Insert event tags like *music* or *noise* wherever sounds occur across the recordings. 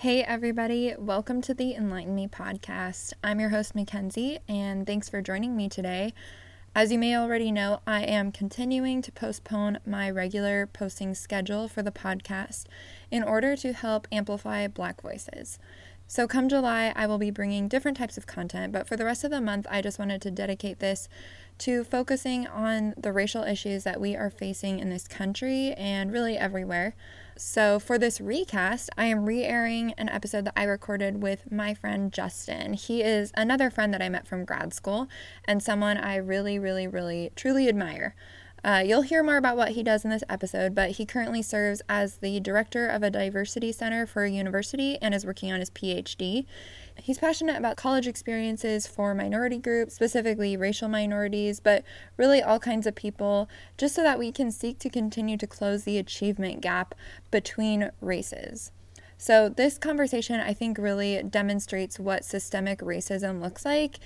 Hey, everybody, welcome to the Enlighten Me podcast. I'm your host, Mackenzie, and thanks for joining me today. As you may already know, I am continuing to postpone my regular posting schedule for the podcast in order to help amplify Black voices. So, come July, I will be bringing different types of content, but for the rest of the month, I just wanted to dedicate this to focusing on the racial issues that we are facing in this country and really everywhere. So, for this recast, I am re airing an episode that I recorded with my friend Justin. He is another friend that I met from grad school and someone I really, really, really, truly admire. Uh, you'll hear more about what he does in this episode, but he currently serves as the director of a diversity center for a university and is working on his PhD. He's passionate about college experiences for minority groups, specifically racial minorities, but really all kinds of people, just so that we can seek to continue to close the achievement gap between races. So, this conversation I think really demonstrates what systemic racism looks like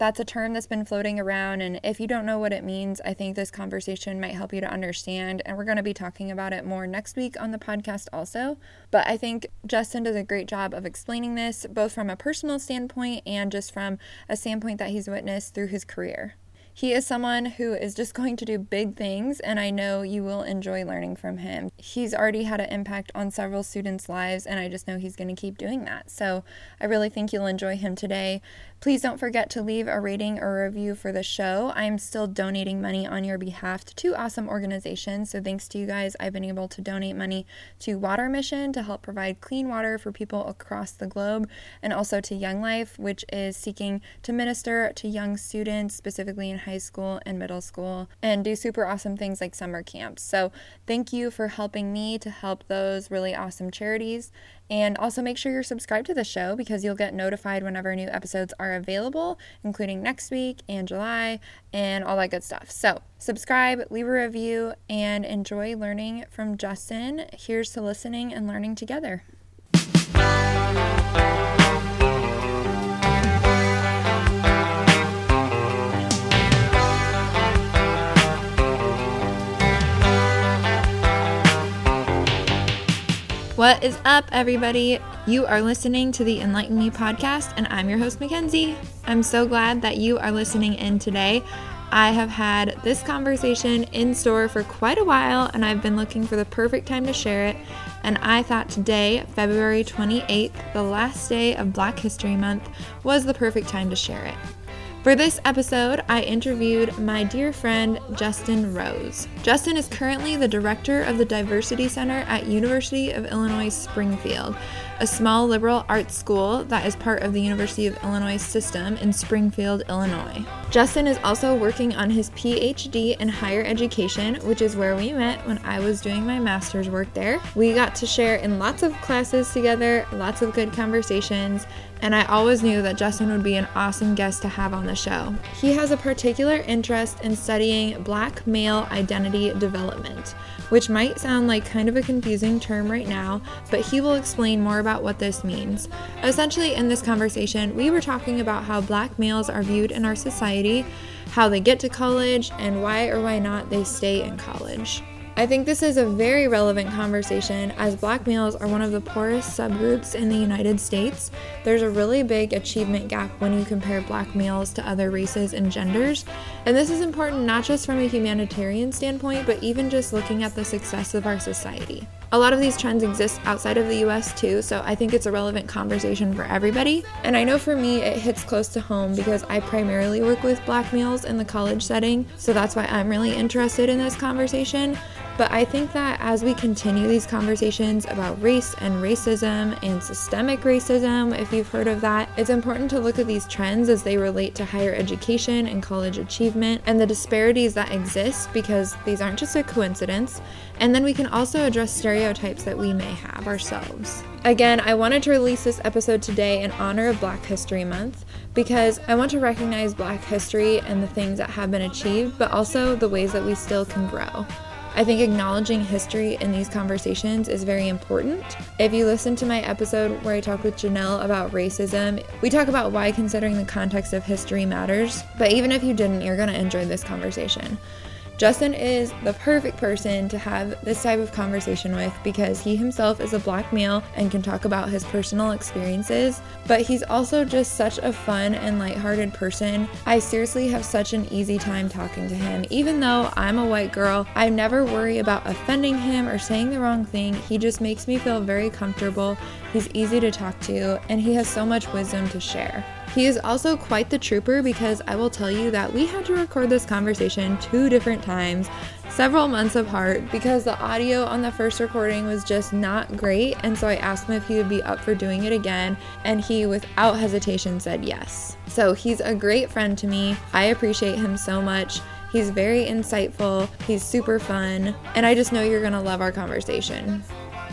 that's a term that's been floating around. And if you don't know what it means, I think this conversation might help you to understand. And we're going to be talking about it more next week on the podcast, also. But I think Justin does a great job of explaining this, both from a personal standpoint and just from a standpoint that he's witnessed through his career. He is someone who is just *laughs* going to do big things, and I know you will enjoy learning from him. He's already had an impact on several students' lives, and I just know he's going to keep doing that. So I really think you'll enjoy him today. Please don't forget to leave a rating or review for the show. I'm still donating money on your behalf to two awesome organizations. So, thanks to you guys, I've been able to donate money to Water Mission to help provide clean water for people across the globe, and also to Young Life, which is seeking to minister to young students, specifically in high school and middle school, and do super awesome things like summer camps. So, thank you for helping me to help those really awesome charities. And also make sure you're subscribed to the show because you'll get notified whenever new episodes are available, including next week and July and all that good stuff. So, subscribe, leave a review, and enjoy learning from Justin. Here's to listening and learning together. What is up, everybody? You are listening to the Enlighten Me podcast, and I'm your host, Mackenzie. I'm so glad that you are listening in today. I have had this conversation in store for quite a while, and I've been looking for the perfect time to share it. And I thought today, February 28th, the last day of Black History Month, was the perfect time to share it. For this episode, I interviewed my dear friend Justin Rose. Justin is currently the director of the Diversity Center at University of Illinois Springfield, a small liberal arts school that is part of the University of Illinois system in Springfield, Illinois. Justin is also working on his PhD in higher education, which is where we met when I was doing my master's work there. We got to share in lots of classes together, lots of good conversations, and I always knew that Justin would be an awesome guest to have on the show. He has a particular interest in studying black male identity development, which might sound like kind of a confusing term right now, but he will explain more about what this means. Essentially, in this conversation, we were talking about how black males are viewed in our society, how they get to college, and why or why not they stay in college. I think this is a very relevant conversation as black males are one of the poorest subgroups in the United States. There's a really big achievement gap when you compare black males to other races and genders. And this is important not just from a humanitarian standpoint, but even just looking at the success of our society. A lot of these trends exist outside of the US too, so I think it's a relevant conversation for everybody. And I know for me, it hits close to home because I primarily work with black males in the college setting, so that's why I'm really interested in this conversation. But I think that as we continue these conversations about race and racism and systemic racism, if you've heard of that, it's important to look at these trends as they relate to higher education and college achievement and the disparities that exist because these aren't just a coincidence. And then we can also address stereotypes that we may have ourselves. Again, I wanted to release this episode today in honor of Black History Month because I want to recognize Black history and the things that have been achieved, but also the ways that we still can grow. I think acknowledging history in these conversations is very important. If you listen to my episode where I talk with Janelle about racism, we talk about why considering the context of history matters. But even if you didn't, you're going to enjoy this conversation. Justin is the perfect person to have this type of conversation with because he himself is a black male and can talk about his personal experiences, but he's also just such a fun and lighthearted person. I seriously have such an easy time talking to him. Even though I'm a white girl, I never worry about offending him or saying the wrong thing. He just makes me feel very comfortable. He's easy to talk to, and he has so much wisdom to share. He is also quite the trooper because I will tell you that we had to record this conversation two different times, several months apart, because the audio on the first recording was just not great. And so I asked him if he would be up for doing it again, and he, without hesitation, said yes. So he's a great friend to me. I appreciate him so much. He's very insightful, he's super fun, and I just know you're gonna love our conversation.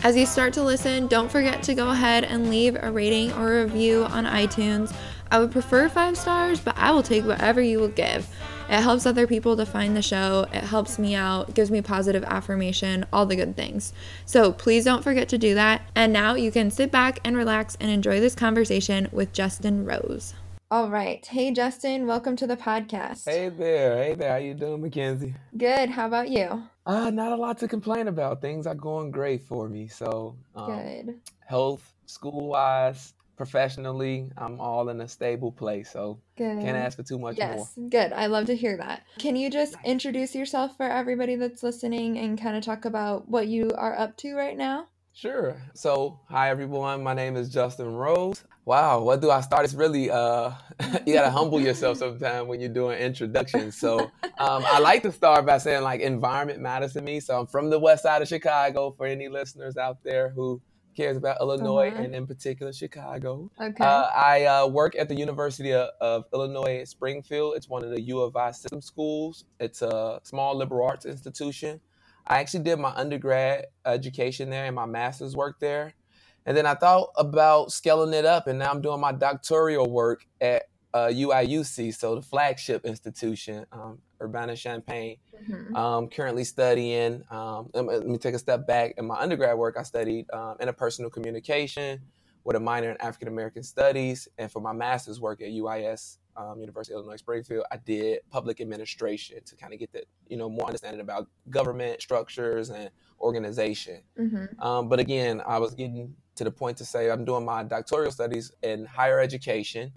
As you start to listen, don't forget to go ahead and leave a rating or a review on iTunes. I would prefer five stars, but I will take whatever you will give. It helps other people to find the show, it helps me out, gives me positive affirmation, all the good things. So please don't forget to do that. And now you can sit back and relax and enjoy this conversation with Justin Rose. All right. Hey Justin, welcome to the podcast. Hey there. Hey there. How you doing, Mackenzie? Good. How about you? Uh, not a lot to complain about. Things are going great for me. So, um, good. Health, school wise, professionally, I'm all in a stable place. So good. can't ask for too much yes, more. good. I love to hear that. Can you just introduce yourself for everybody that's listening and kind of talk about what you are up to right now? Sure. So, hi everyone. My name is Justin Rose. Wow, what do I start? It's really uh, *laughs* you gotta humble yourself *laughs* sometimes when you're doing introductions. So um, I like to start by saying like environment matters to me. So I'm from the west side of Chicago. For any listeners out there who cares about Illinois uh-huh. and in particular Chicago. Okay. Uh, I uh, work at the University of, of, Illinois Springfield. It's one of the U of I system schools. It's a small liberal arts institution. I actually did my undergrad education there and my master's work there. And then I thought about scaling it up, and now I'm doing my doctoral work at uh, UIUC, so the flagship institution, um, Urbana Champaign. Mm-hmm. Um, currently studying. Um, let me take a step back. In my undergrad work, I studied um, interpersonal communication with a minor in African American Studies, and for my master's work at UIS, um, University of Illinois Springfield, I did public administration to kind of get that you know more understanding about government structures and organization. Mm-hmm. Um, but again, I was getting to the point to say I'm doing my doctoral studies in higher education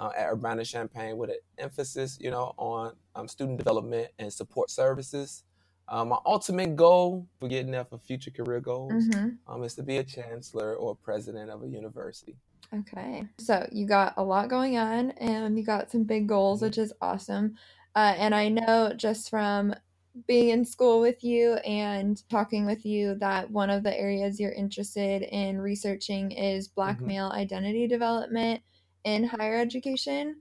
uh, at Urbana Champaign with an emphasis, you know, on um, student development and support services. Um, my ultimate goal for getting there for future career goals mm-hmm. um, is to be a chancellor or president of a university. Okay. So you got a lot going on and you got some big goals, mm-hmm. which is awesome. Uh, and I know just from being in school with you and talking with you that one of the areas you're interested in researching is Black mm-hmm. male identity development in higher education.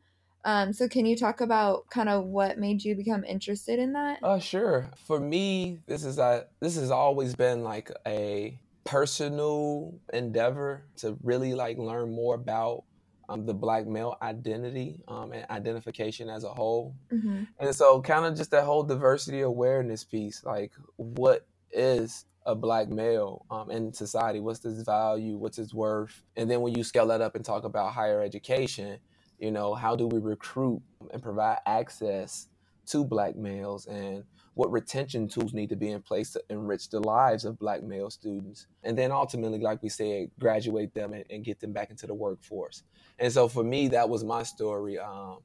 Um, so can you talk about kind of what made you become interested in that? Uh, sure. For me, this is a this has always been like a personal endeavor to really like learn more about um, the black male identity um, and identification as a whole. Mm-hmm. And so, kind of just that whole diversity awareness piece like, what is a black male um, in society? What's his value? What's his worth? And then when you scale that up and talk about higher education, you know, how do we recruit and provide access to black males and what retention tools need to be in place to enrich the lives of black male students and then ultimately like we said graduate them and, and get them back into the workforce and so for me that was my story um,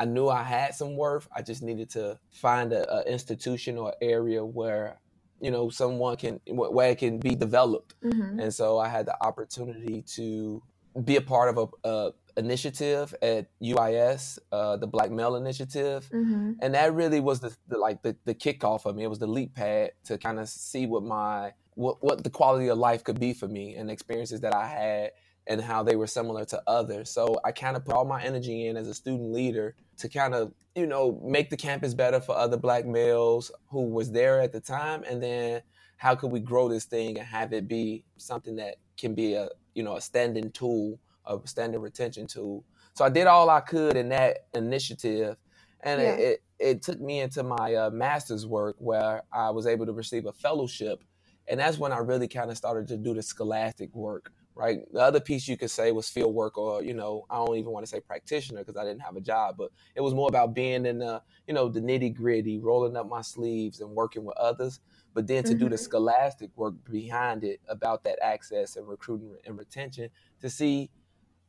i knew i had some worth i just needed to find an institution or area where you know someone can where it can be developed mm-hmm. and so i had the opportunity to be a part of a, a initiative at uis uh, the black male initiative mm-hmm. and that really was the, the, like the, the kickoff of me it was the leap pad to kind of see what my what, what the quality of life could be for me and the experiences that i had and how they were similar to others. So i kind of put all my energy in as a student leader to kind of you know make the campus better for other black males who was there at the time and then how could we grow this thing and have it be something that can be a you know a standing tool a standing retention tool. So i did all i could in that initiative and yeah. it, it, it took me into my uh, master's work where i was able to receive a fellowship and that's when i really kind of started to do the scholastic work right? The other piece you could say was field work, or you know, I don't even want to say practitioner because I didn't have a job, but it was more about being in the, you know, the nitty gritty, rolling up my sleeves and working with others. But then to mm-hmm. do the mm-hmm. scholastic work behind it about that access and recruiting and retention to see,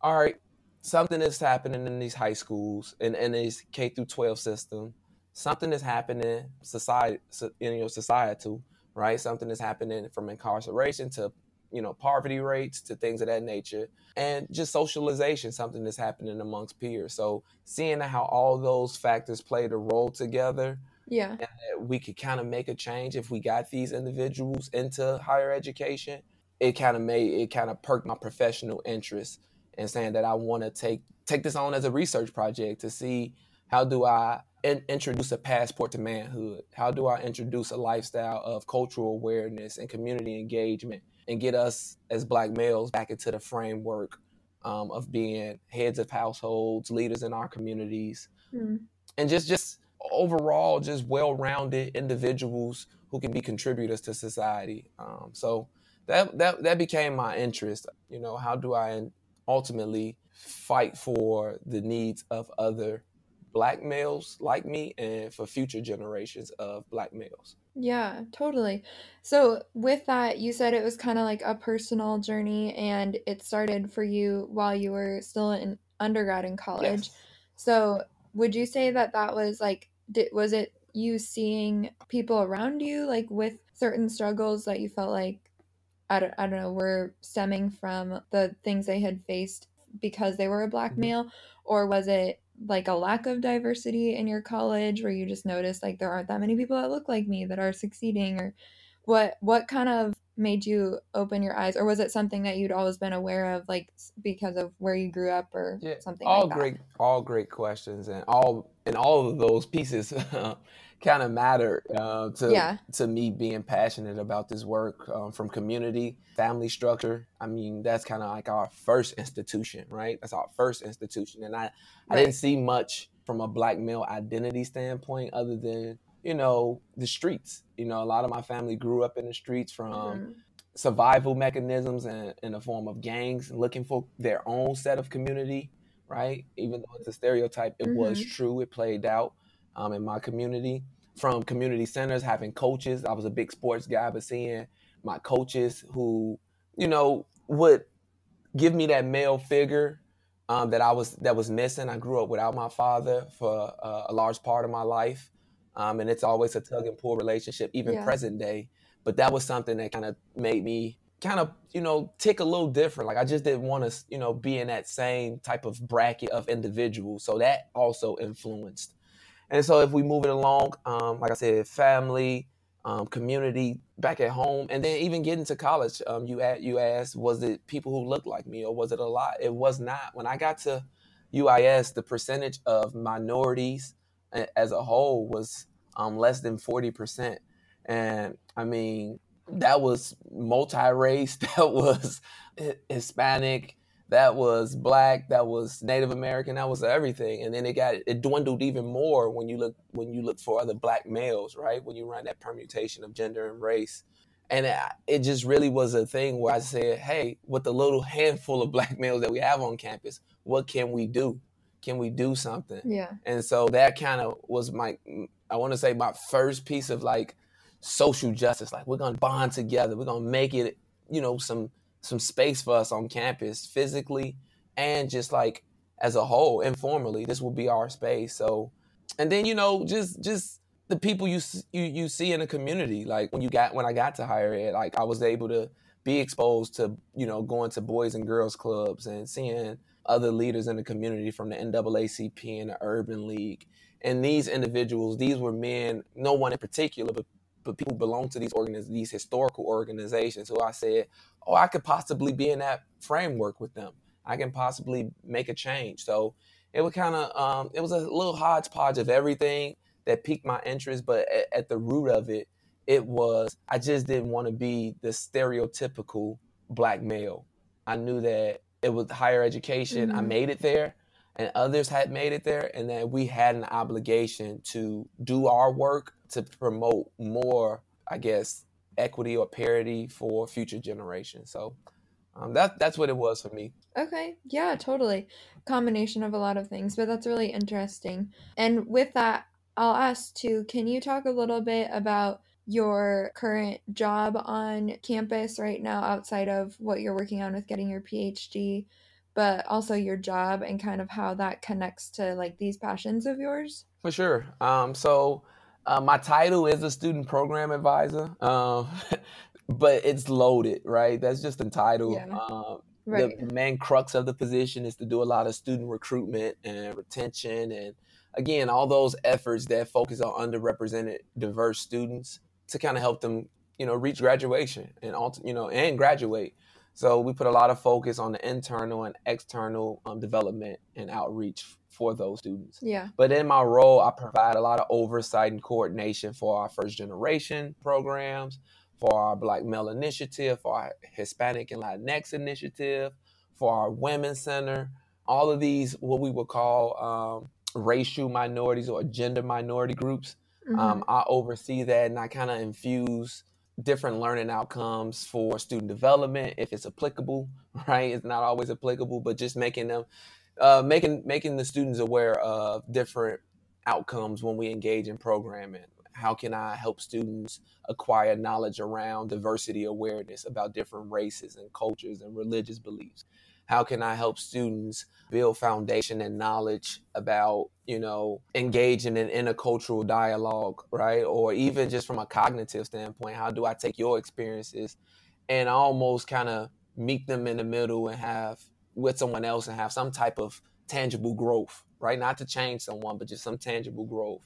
all right, something is happening in these high schools and in these K through 12 system. Something is happening society, you know, societal, right? Something is happening from incarceration to you know poverty rates to things of that nature and just socialization something that's happening amongst peers. So seeing how all those factors played a role together yeah. we could kind of make a change if we got these individuals into higher education it kind of made it kind of perked my professional interest in saying that i want to take take this on as a research project to see how do i in, introduce a passport to manhood? How do i introduce a lifestyle of cultural awareness and community engagement and get us as black males back into the framework um, of being heads of households, leaders in our communities, mm. and just just overall just well-rounded individuals who can be contributors to society. Um, so that that that became my interest. You know, how do I ultimately fight for the needs of other black males like me and for future generations of black males? Yeah, totally. So, with that, you said it was kind of like a personal journey and it started for you while you were still in undergrad in college. Yes. So, would you say that that was like, did, was it you seeing people around you like with certain struggles that you felt like, I don't, I don't know, were stemming from the things they had faced because they were a black mm-hmm. male? Or was it like a lack of diversity in your college where you just notice like there aren't that many people that look like me that are succeeding or what what kind of made you open your eyes? Or was it something that you'd always been aware of like because of where you grew up or yeah, something all like great all great questions and all and all of those pieces *laughs* kind of matter uh, to yeah. to me being passionate about this work um, from community, family structure. I mean, that's kind of like our first institution, right? That's our first institution, and I right. I didn't see much from a black male identity standpoint other than you know the streets. You know, a lot of my family grew up in the streets from. Mm-hmm. Survival mechanisms and in the form of gangs, looking for their own set of community, right? Even though it's a stereotype, it mm-hmm. was true. It played out um, in my community from community centers, having coaches. I was a big sports guy, but seeing my coaches who, you know, would give me that male figure um, that I was that was missing. I grew up without my father for uh, a large part of my life, um, and it's always a tug and pull relationship, even yeah. present day. But that was something that kind of made me kind of you know tick a little different. Like I just didn't want to you know be in that same type of bracket of individuals. So that also influenced and so if we move it along, um, like I said, family, um, community back at home, and then even getting to college, um, you at, you asked, was it people who looked like me or was it a lot? It was not. When I got to UIS, the percentage of minorities as a whole was um, less than forty percent, and I mean that was multi-race, *laughs* that was Hispanic, that was black, that was Native American, that was everything. And then it got it dwindled even more when you look when you look for other black males, right? When you run that permutation of gender and race. And it, it just really was a thing where I said, hey, with the little handful of black males that we have on campus, what can we do? Can we do something? Yeah. And so that kind of was my, I want to say my first piece of like social justice. Like we're going to bond together. We're going to make it, you know, some some space for us on campus physically and just like as a whole informally this will be our space. So and then you know just just the people you you you see in the community like when you got when I got to higher ed like I was able to be exposed to you know going to boys and girls clubs and seeing other leaders in the community from the NAACP and the Urban League. And these individuals these were men no one in particular but but people belong to these organiz- these historical organizations who I said, oh, I could possibly be in that framework with them. I can possibly make a change. So it was kind of um, it was a little hodgepodge of everything that piqued my interest, but at, at the root of it, it was I just didn't want to be the stereotypical black male. I knew that it was higher education. Mm-hmm. I made it there, and others had made it there, and that we had an obligation to do our work to promote more, I guess, equity or parity for future generations. So um, that that's what it was for me. Okay, yeah, totally. Combination of a lot of things, but that's really interesting. And with that, I'll ask too. Can you talk a little bit about your current job on campus right now, outside of what you're working on with getting your PhD? but also your job and kind of how that connects to like these passions of yours? For sure. Um, so uh, my title is a student program advisor, um, *laughs* but it's loaded, right? That's just the title. Yeah. Um, right. The main crux of the position is to do a lot of student recruitment and retention, and again, all those efforts that focus on underrepresented, diverse students to kind of help them, you know, reach graduation and you know and graduate. So we put a lot of focus on the internal and external um, development and outreach for those students. Yeah. But in my role, I provide a lot of oversight and coordination for our first generation programs, for our Black Male Initiative, for our Hispanic and Latinx Initiative, for our Women's Center. All of these, what we would call um, racial minorities or gender minority groups. Mm-hmm. Um, I oversee that and I kind of infuse different learning outcomes for student development if it's applicable *laughs* right it's not always applicable but just making them uh, making making the students aware of different outcomes when we engage in programming. How can i help students acquire knowledge around diversity awareness about different races and cultures and religious beliefs? How can i help students build foundation and knowledge about you know engaging in intercultural dialogue right? Or even just from a cognitive standpoint how do i take your experiences and almost kind of meet them in the middle and have with someone else and have some type of tangible growth right not to change someone but just some tangible growth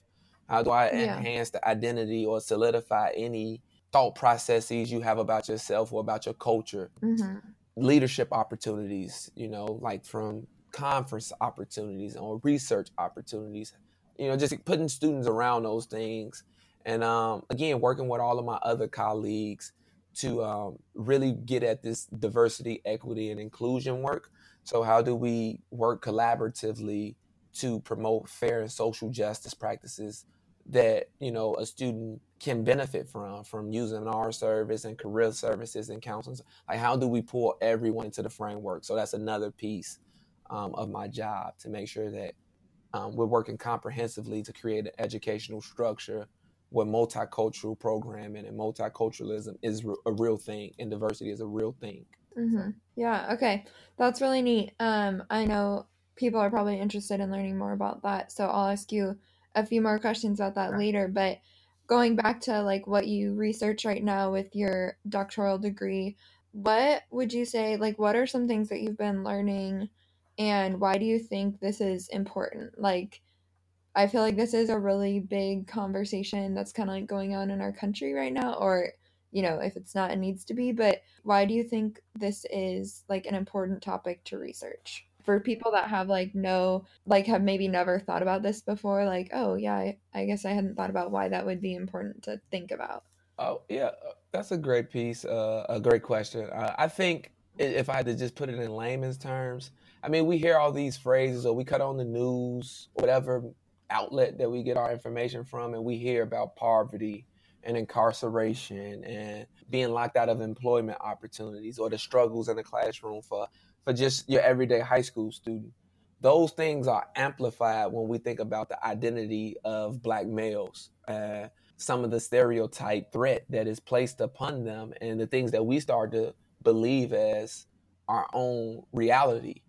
how do i yeah. enhance the identity or solidify any thought processes you have about yourself or about your culture mm-hmm leadership opportunities, you know, like from conference opportunities or research opportunities, you know, just putting students around those things. And um, again, working with all of my other colleagues to um, really get at this diversity, equity, and inclusion work. So, how do we work collaboratively to promote fair and social justice practices that you know a student can benefit from from using our service and career services and counseling? Like how do we pull everyone into the framework? So that's another piece um, of my job to make sure that um, we're working comprehensively to create an educational structure where multicultural programming and multiculturalism is a real thing and diversity is a real thing mm-hmm. yeah okay that's really neat um, i know people are probably interested in learning more about that so i'll ask you a few more questions about that later, but going back to like what you research right now with your doctoral degree, what would you say like what are some things that you've been learning and why do you think this is important? Like I feel like this is a really big conversation that's kind of like going on in our country right now or you know, if it's not it needs to be, but why do you think this is like an important topic to research? for people that have like no like have maybe never thought about this before like oh yeah I, I guess i hadn't thought about why that would be important to think about oh yeah uh, that's a great piece uh, a great question uh, i think if i had to just put it in layman's terms i mean we hear all these phrases or we cut on the news whatever outlet that we get our information from and we hear about poverty and incarceration and being locked out of employment opportunities or the struggles in the classroom for for just your everyday high school student. Those things are amplified when we think about the identity of black males, uh, some of the stereotype threat that is placed upon them, and the things that we start to believe as our own reality.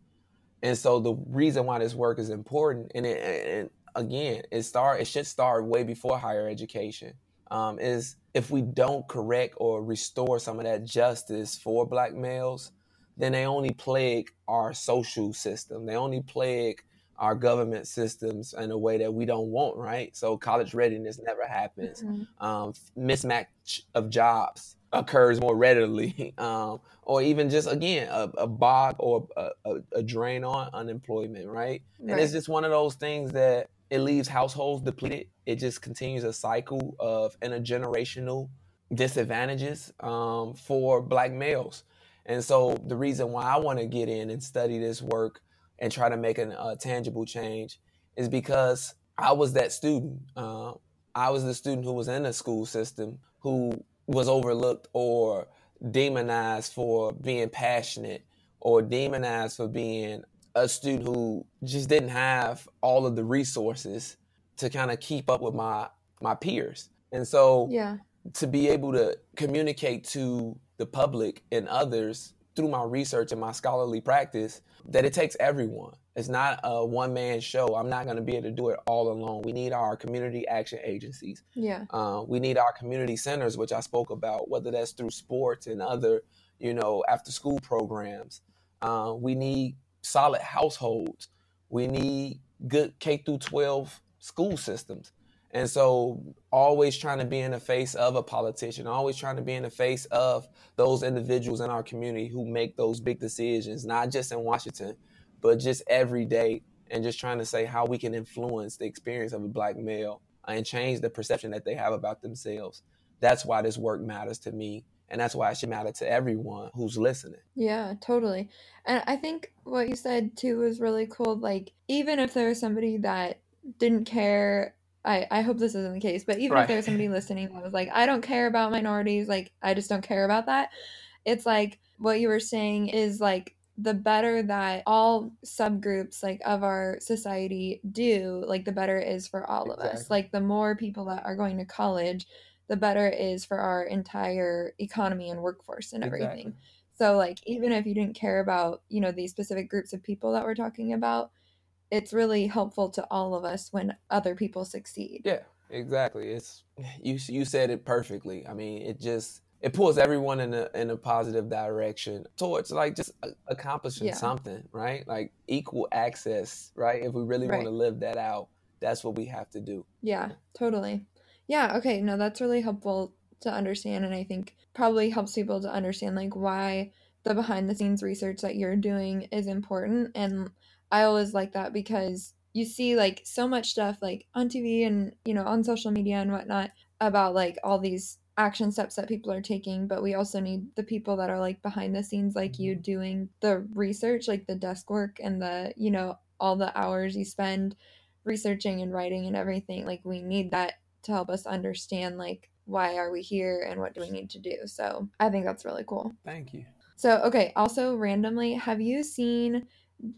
And so the reason why this work is important, and, it, and again, it start it should start way before higher education. Um, is if we don't correct or restore some of that justice for black males, then they only plague our social system. They only plague our government systems in a way that we don't want, right? So college readiness never happens. Mm-hmm. Um, mismatch of jobs occurs more readily, *laughs* um, or even just again a, a bog or a, a, a, drain on unemployment, right? right? And it's just one of those things that it leaves households depleted. It just continues a cycle of intergenerational disadvantages um, for Black males. And so the reason why I want to get in and study this work and try to make a tangible change is because I was that student. Uh, I was the student who was in the school system who was overlooked or demonized for being passionate or demonized for being a student who just didn't have all of the resources to kind of keep up with my my peers. And so Yeah. to be able to communicate to the public and others through my research and my scholarly practice that it takes everyone. It's not a one man show. I'm not going to be able to do it all alone. We need our community action agencies. Yeah. Uh, we need our community centers, which I spoke about, whether that's through sports and other, you know, after school programs. Uh, we need solid households. We need good K through 12 school systems. And so, always trying to be in the face of a politician, always trying to be in the face of those individuals in our community who make those big decisions, not just in Washington, but just every day, and just trying to say how we can influence the experience of a black male and change the perception that they have about themselves. That's why this work matters to me. And that's why it should matter to everyone who's listening. Yeah, totally. And I think what you said too was really cool. Like, even if there was somebody that didn't care, I, I hope this isn't the case, but even Right. if there was somebody *laughs* listening that was like, I don't care about minorities, like, I just don't care about that, it's like what you were saying is like the better that all subgroups like of our society do, like the better it is for all of us. Like the more people that are going to college, the better it is for our entire economy and workforce and everything. Exactly. So like even if you didn't care about, you know, these specific groups of people that we're talking about, it's really helpful to all of us when other people succeed. Yeah, exactly. It's *sighs* you. You said it perfectly. I mean, it just it pulls everyone in a in a positive direction towards like just accomplishing Yeah. something, right? Like equal access, right? If we really want to live that out, that's what we have to do. Yeah, totally. Yeah, okay. No, that's really helpful to understand and I think probably helps people to understand like why the behind the scenes research that you're doing is important and I always like that because you see like so much stuff like on TV and you know on social media and whatnot about like all these action steps that people are taking but we also need the people that are like behind the scenes like you mm-hmm. doing the research like the desk work and the you know all the hours you spend researching and writing and everything like we need that to help us understand like why are we here and what do we need to do. So i think that's really cool. Thank you. so okay also randomly have you seen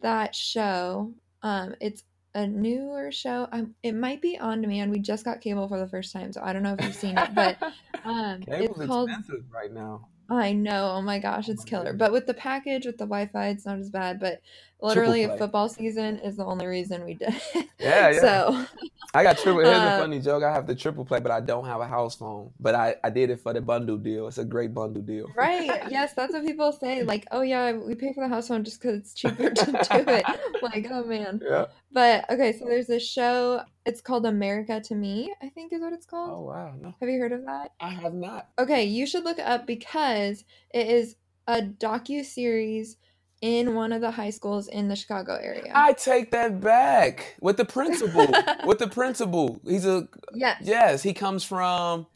that show? Um it's a newer show. Um, it might be on demand. We just got cable for the first time so i don't know if you've seen it but *laughs* um Cable's it's called expensive right now. I know. Oh my gosh, it's killer. But with the package, with the Wi-Fi, it's not as bad. But literally, football season is the only reason we did it. Yeah, *laughs* yeah. So I got triple. Here's Uh, a funny joke. I have the triple play, but I don't have a house phone. But I, I did it for the bundle deal. It's a great bundle deal. right, yes, that's what people say. Like, oh yeah, we pay for the house phone just because it's cheaper to do it. *laughs* Like, oh man. Yeah. But okay, so there's this show. It's called America to Me. I think is what it's called. Oh wow. No, Have you heard of that? I have not. Okay, you should look it up because it is a docu series in one of the high schools in the Chicago area. I take that back. With the *laughs* principal. with the principal. He's a yes. yes. He comes from.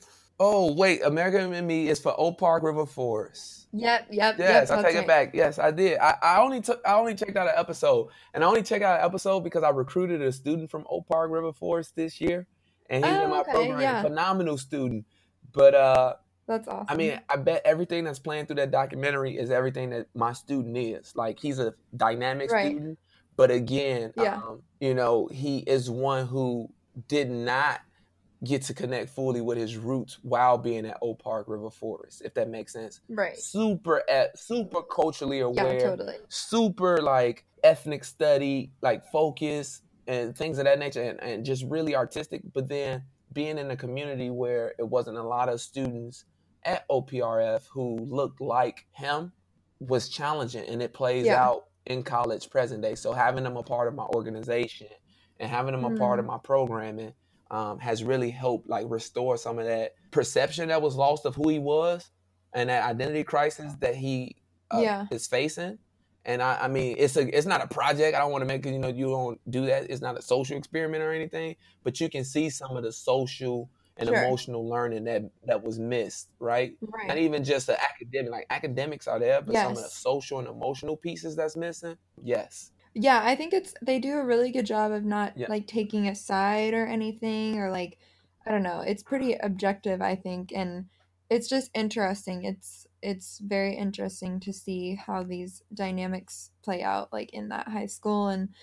Oh wait, America to Me is for Oak Park River Forest. Yep, yep, Yes, yep. I take it back. Yes, I did. I, I only took I only checked out an episode, and I only checked out an episode because I recruited a student from Oak Park River Forest this year, and he's Oh, in my okay, program. yeah. Phenomenal student. But uh, That's awesome. I mean, I bet everything that's playing through that documentary is everything that my student is. Like he's a dynamic Right. student, but again, Yeah. um, you know, he is one who did not get to connect fully with his roots while being at Oak Park River Forest, if that makes sense. right. Super at super culturally aware. Yeah, totally. super like ethnic study, like focus and things of that nature, and, and just really artistic. But then being in a community where it wasn't a lot of students at OPRF who looked like him was challenging, and it plays Yeah. out in college present day. So having them a part of my organization and having them a part of Mm. my programming um, has really helped like restore some of that perception that was lost of who he was and that identity crisis that he uh, Yeah. is facing. And I, I mean, it's a, it's not a project. I don't want to make it, you know, you don't do that. It's not a social experiment or anything, but you can see some of the social and Sure. emotional learning that that was missed, right? right. Not even just the academic, like academics are there, but some of the social and emotional pieces that's missing. Yes. Yeah, I think it's they do a really good job of not Yeah. like taking a side or anything or like I don't know. It's pretty objective, I think, and it's just interesting. It's it's very interesting to see how these dynamics play out like in that high school and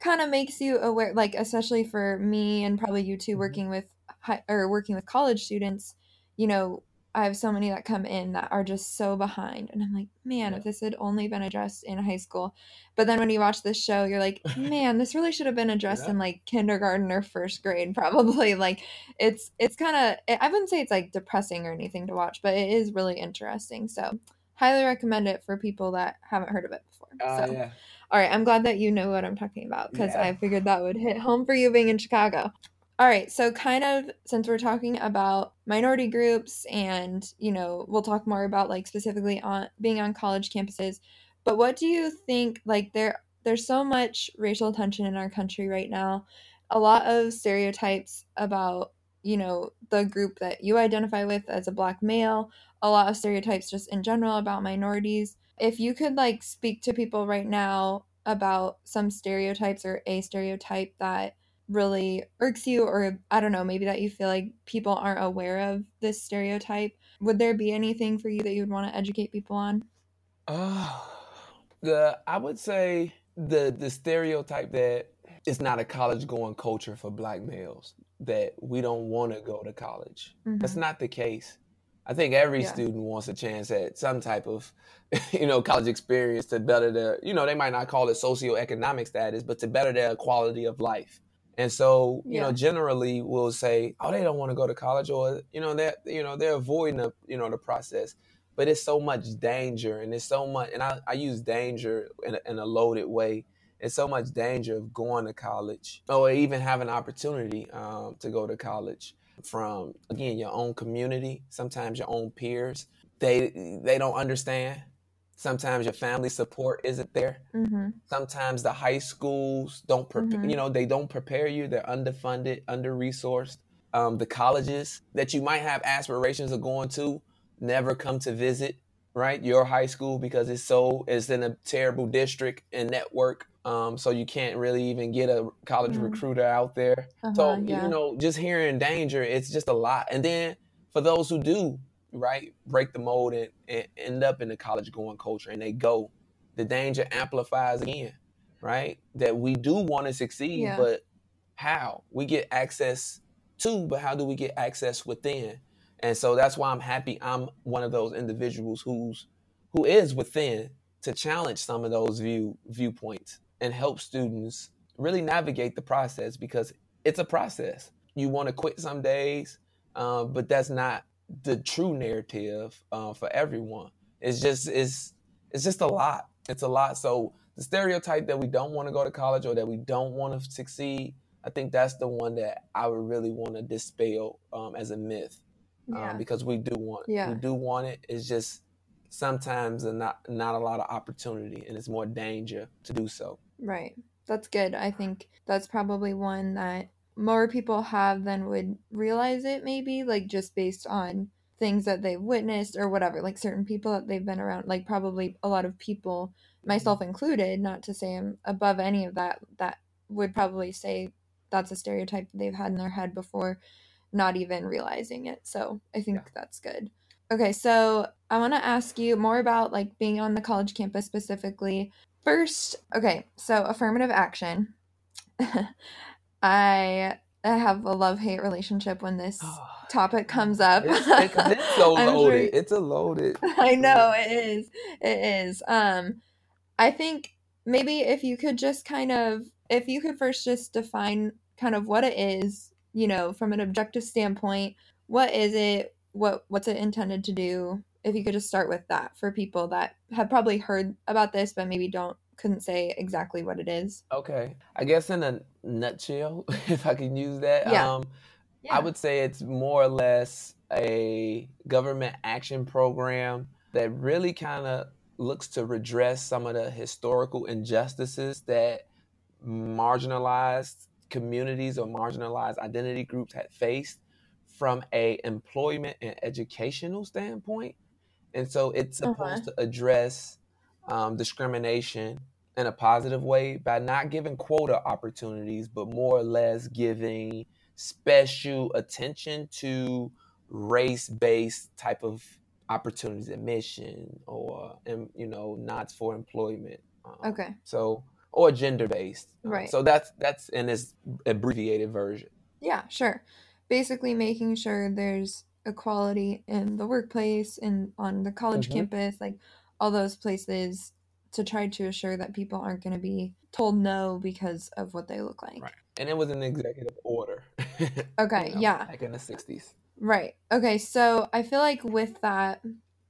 kind of makes you aware like especially for me and probably you too Mhm. working with high, or working with college students you know i have so many that come in that are just so behind and i'm like man if this had only been addressed in high school but then when you watch this show you're like man this really should have been *laughs* addressed Yeah. in like kindergarten or first grade *laughs* probably like it's it's kind of i wouldn't say it's like depressing or anything to watch but it is really interesting so highly recommend it for people that haven't heard of it before Uh, so yeah. all right, I'm glad that you know what I'm talking about because Yeah. I figured that would hit home for you being in Chicago. All right, so kind of since we're talking about minority groups and, you know, we'll talk more about like specifically on being on college campuses, but what do you think like there there's so much racial tension in our country right now. A lot of stereotypes about, you know, the group that you identify with as a black male, a lot of stereotypes just in general about minorities if you could like speak to people right now about some stereotypes or a stereotype that really irks you or i don't know maybe that you feel like people aren't aware of this stereotype would there be anything for you that you would want to educate people on Oh, the I would say the the stereotype that it's not a college going culture for black males that we don't want to go to college. That's Mhm. not the case. I think every Yeah. student wants a chance at some type of, *laughs* you know, college experience to better their, you know, they might not call it socioeconomic status, but to better their quality of life. And so, you Yeah. know, generally we'll say, oh, they don't want to go to college, or you know, they're, you know, they're avoiding the, you know, the process. But it's so much danger, and it's so much, and I, I use danger in a, in a loaded way. It's so much danger of going to college, or even having an opportunity um, to go to college from again your own community sometimes your own peers they they don't understand sometimes your family support isn't there mm-hmm. sometimes the high schools don't pre- Mhm. you know they don't prepare you they're underfunded under resourced um, the colleges that you might have aspirations of going to never come to visit right your high school because it's so it's in a terrible district and network um, so you can't really even get a college Mm. recruiter out there uh-huh, so yeah you know, just hearing danger, it's just a lot. And then for those who do, right, break the mold and, and end up in the college going culture and they go, the danger amplifies again, right? That we do want to succeed, Yeah. but how? We get access to, but how do we get access within? And so that's why I'm happy I'm one of those individuals who's who is within to challenge some of those view viewpoints and help students really navigate the process because it's a process. You want to quit some days, uh, but that's not the true narrative uh, for everyone. It's just it's it's just a lot. It's a lot. So the stereotype that we don't want to go to college or that we don't want to succeed, I think that's the one that I would really want to dispel um, as a myth yeah um, because we do want Yeah. we do want it. It's just sometimes a not not a lot of opportunity and it's more danger to do so. Right. That's good. I think that's probably one that more people have than would realize it, maybe, like just based on things that they've witnessed or whatever, like certain people that they've been around, like probably a lot of people, myself included, not to say I'm above any of that, that would probably say that's a stereotype that they've had in their head before, not even realizing it. So I think Yeah. that's good. Okay, so I want to ask you more about like being on the college campus specifically. First, okay, so affirmative action. *laughs* I I have a love hate relationship when this topic comes up. It's, it- 'cause it's so *laughs* I'm sure- loaded. It's a loaded. *laughs* I know it is. It is. Um, I think maybe if you could just kind of, if you could first just define kind of what it is, you know, from an objective standpoint, what is it? What what's it intended to do? If you could just start with that for people that have probably heard about this but maybe don't couldn't say exactly what it is. Okay. I guess in a nutshell, *laughs* if I can use that, Yeah. um, I would say it's more or less a government action program that really kind of looks to redress some of the historical injustices that marginalized communities or marginalized identity groups had faced from a employment and educational standpoint. And so it's Uh-huh. supposed to address um, discrimination in a positive way by not giving quota opportunities, but more or less giving special attention to race-based type of opportunities admission or you know not for employment. Um, okay. So or gender based. Um, right. So that's that's in its abbreviated version. Yeah, sure. Basically, making sure there's equality in the workplace and on the college mm-hmm. campus, like all those places, to try to assure that people aren't going to be told no because of what they look like. Right. And it was an executive order. *laughs* okay. you know, yeah. Back in the '60s. Right. Okay. So I feel like with that,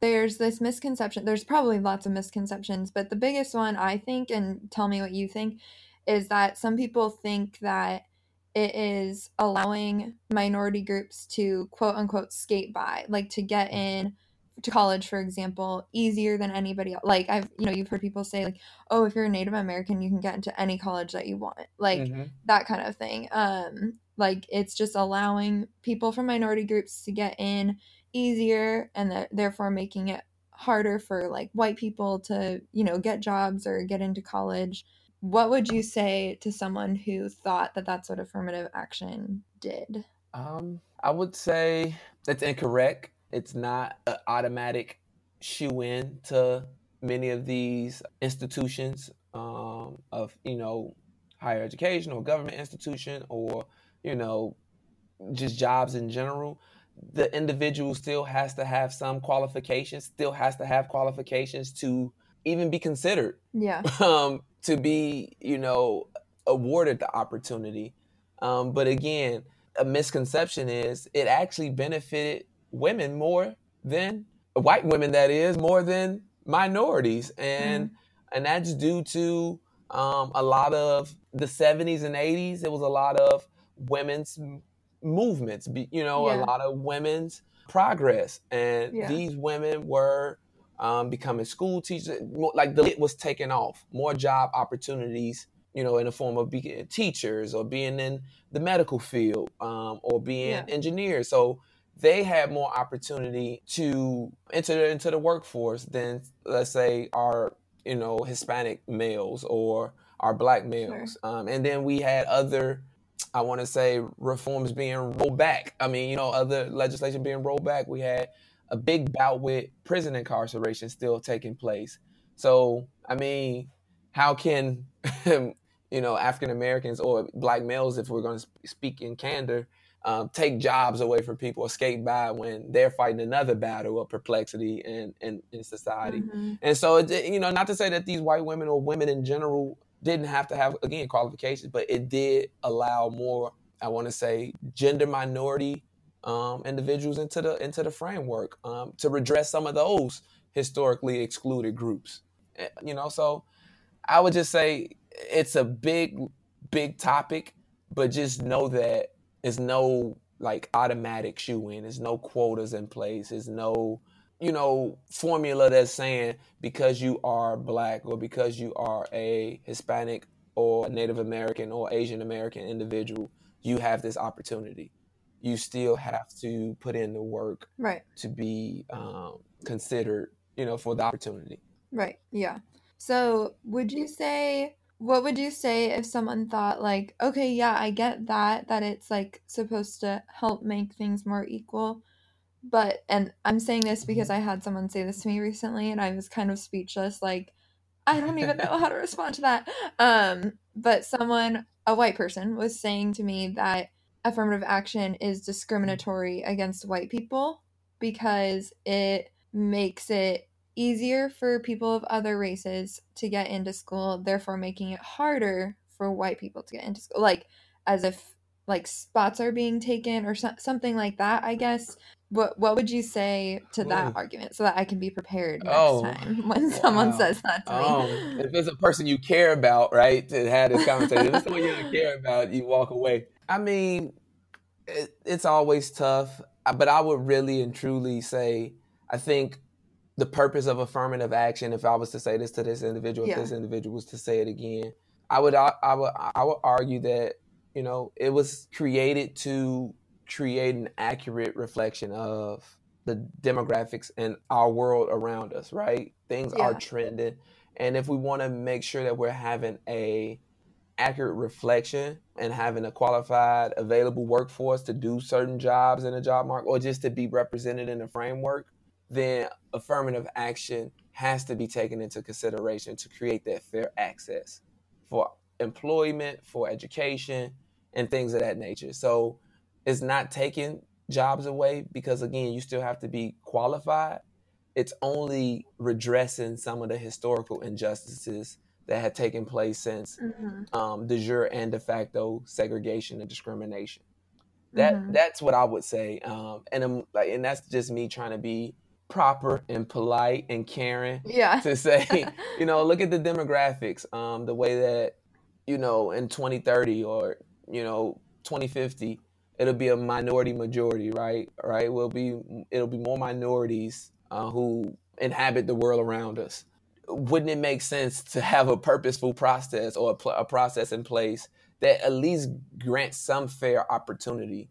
there's this misconception. There's probably lots of misconceptions, but the biggest one I think, and tell me what you think, is that some people think that it is allowing minority groups to quote unquote skate by, like to get in to college, for example, easier than anybody else. Like I've, you know, you've heard people say like, oh, if you're a Native American, you can get into any college that you want, like mm-hmm. that kind of thing. Um, like it's just allowing people from minority groups to get in easier, and that therefore making it harder for like white people to, you know, get jobs or get into college. What would you say to someone who thought that that's what affirmative action did? Um, I would say that's incorrect it's not an automatic shoo in to many of these institutions um, of, you know, higher education or government institution or, you know, just jobs in general. The individual still has to have some qualifications, still has to have qualifications to even be considered. Yeah. *laughs* Um, to be, you know, awarded the opportunity. Um, but again, a misconception is it actually benefited women more than white women that is more than minorities and mm-hmm. and that's due to um, a lot of the 70s and 80s it was a lot of women's movements you know yeah. a lot of women's progress and yeah. these women were um, becoming school teachers like the it was taken off more job opportunities you know in the form of being teachers or being in the medical field um, or being yeah. engineers so they had more opportunity to enter into the workforce than let's say our you know Hispanic males or our black males. Sure. Um, and then we had other, I want to say, reforms being rolled back. I mean, you know, other legislation being rolled back. We had a big bout with prison incarceration still taking place. So, I mean, how can *laughs* you know African Americans or black males, if we're going to speak in candor, um, take jobs away from people, escape by when they're fighting another battle of perplexity in, in, in society. Mm-hmm. And so, it, you know, not to say that these white women or women in general didn't have to have, again, qualifications, but it did allow more, I want to say, gender minority um, individuals into the into the framework um, to redress some of those historically excluded groups. Eh, you know, so I would just say it's a big, big topic, but just know that there's no like automatic shoo in. There's no quotas in place. There's no, you know, formula that's saying because you are black or because you are a Hispanic or Native American or Asian American individual, you have this opportunity. You still have to put in the work right to be um, considered, you know, for the opportunity. Right. Yeah. So, would you say what would you say if someone thought like okay yeah i get that that it's like supposed to help make things more equal but and i'm saying this because i had someone say this to me recently and i was kind of speechless like i don't even know *laughs* how to respond to that um but someone a white person was saying to me that affirmative action is discriminatory against white people because it makes it easier for people of other races to get into school, therefore making it harder for white people to get into school. Like as if like spots are being taken or so- something like that, I guess. What what would you say to that argument so that I can be prepared next oh, time *laughs* when wow. someone says that to um, me? If it's a person you care about, right, to have this conversation, if it's someone you don't *laughs* care about, you walk away. I mean, it, it's always tough, but I would really and truly say, I think the purpose of affirmative action, if I was to say this to this individual, yeah. if this individual was to say it again, I would I, I would I would argue that you know it was created to create an accurate reflection of the demographics in our world around us. Right, things yeah. are trending, and if we want to make sure that we're having a accurate reflection and having a qualified available workforce to do certain jobs in a job market or just to be represented in a framework then affirmative action has to be taken into consideration to create that fair access for employment, for education, and things of that nature. So it's not taking jobs away because, again, you still have to be qualified. It's only redressing some of the historical injustices that had taken place since mm-hmm. um, de jure and de facto segregation and discrimination. That mm-hmm. that's what I would say, um, and I'm like, and that's just me trying to be proper and polite and caring. Yeah. To say, *laughs* you know, look at the demographics, um, the way that, you know, in 2030 or you know 2050, it'll be a minority majority, right? Right? Will be it'll be more minorities uh, who inhabit the world around us. Wouldn't it make sense to have a purposeful process or a, pl- a process in place that at least grants some fair opportunity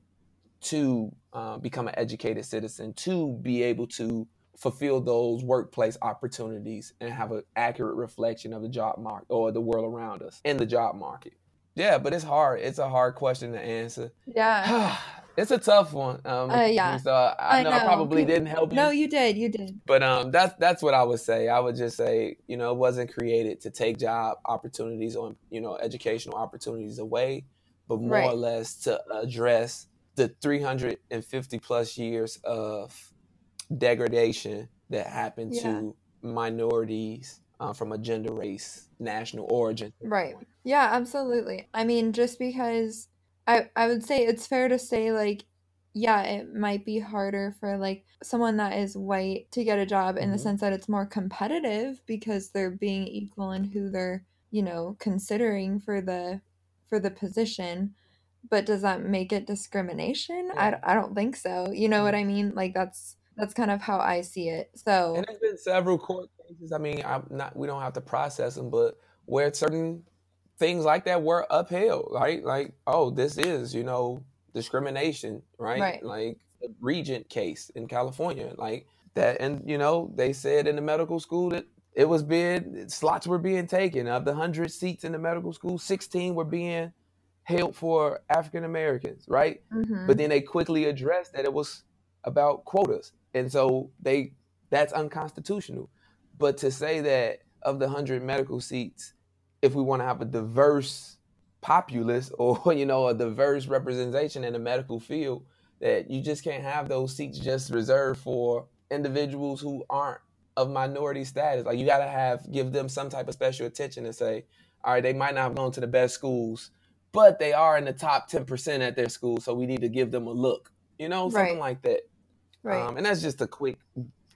to uh, become an educated citizen, to be able to fulfill those workplace opportunities and have an accurate reflection of the job market or the world around us in the job market. Yeah, but it's hard. It's a hard question to answer. Yeah. *sighs* it's a tough one. Um, uh, yeah. So I, I know, I probably didn't help you. No, you did. You did. But um, that's that's what I would say. I would just say, you know, it wasn't created to take job opportunities or you know educational opportunities away, but more right. or less to address the 350 plus years of degradation that happened yeah. to minorities uh, from a gender, race, national origin. Right. Yeah, absolutely. I mean, just because I I would say it's fair to say like yeah, it might be harder for like someone that is white to get a job mm-hmm. in the mm-hmm. sense that it's more competitive because they're being equal in who they're, you know, considering for the for the position. But does that make it discrimination? Yeah. I, I don't think so. You know mm-hmm. what I mean? Like that's that's kind of how I see it. So and there's been several court cases. I mean, I'm not. We don't have to process them, but where certain things like that were upheld, right? Like, oh, this is you know discrimination, right? right. Like the Regent case in California, like that, and you know they said in the medical school that it was being slots were being taken of the hundred seats in the medical school, sixteen were being held for African Americans, right? Mm-hmm. But then they quickly addressed that it was about quotas and so they that's unconstitutional. But to say that of the hundred medical seats, if we want to have a diverse populace or *laughs* you know a diverse representation in the medical field, that you just can't have those seats just reserved for individuals who aren't of minority status. Like you got to have give them some type of special attention and say, all right, they might not have gone to the best schools, but they are in the top ten percent at their school, so we need to give them a look. You know, something right. like that. Right. Um, and that's just a quick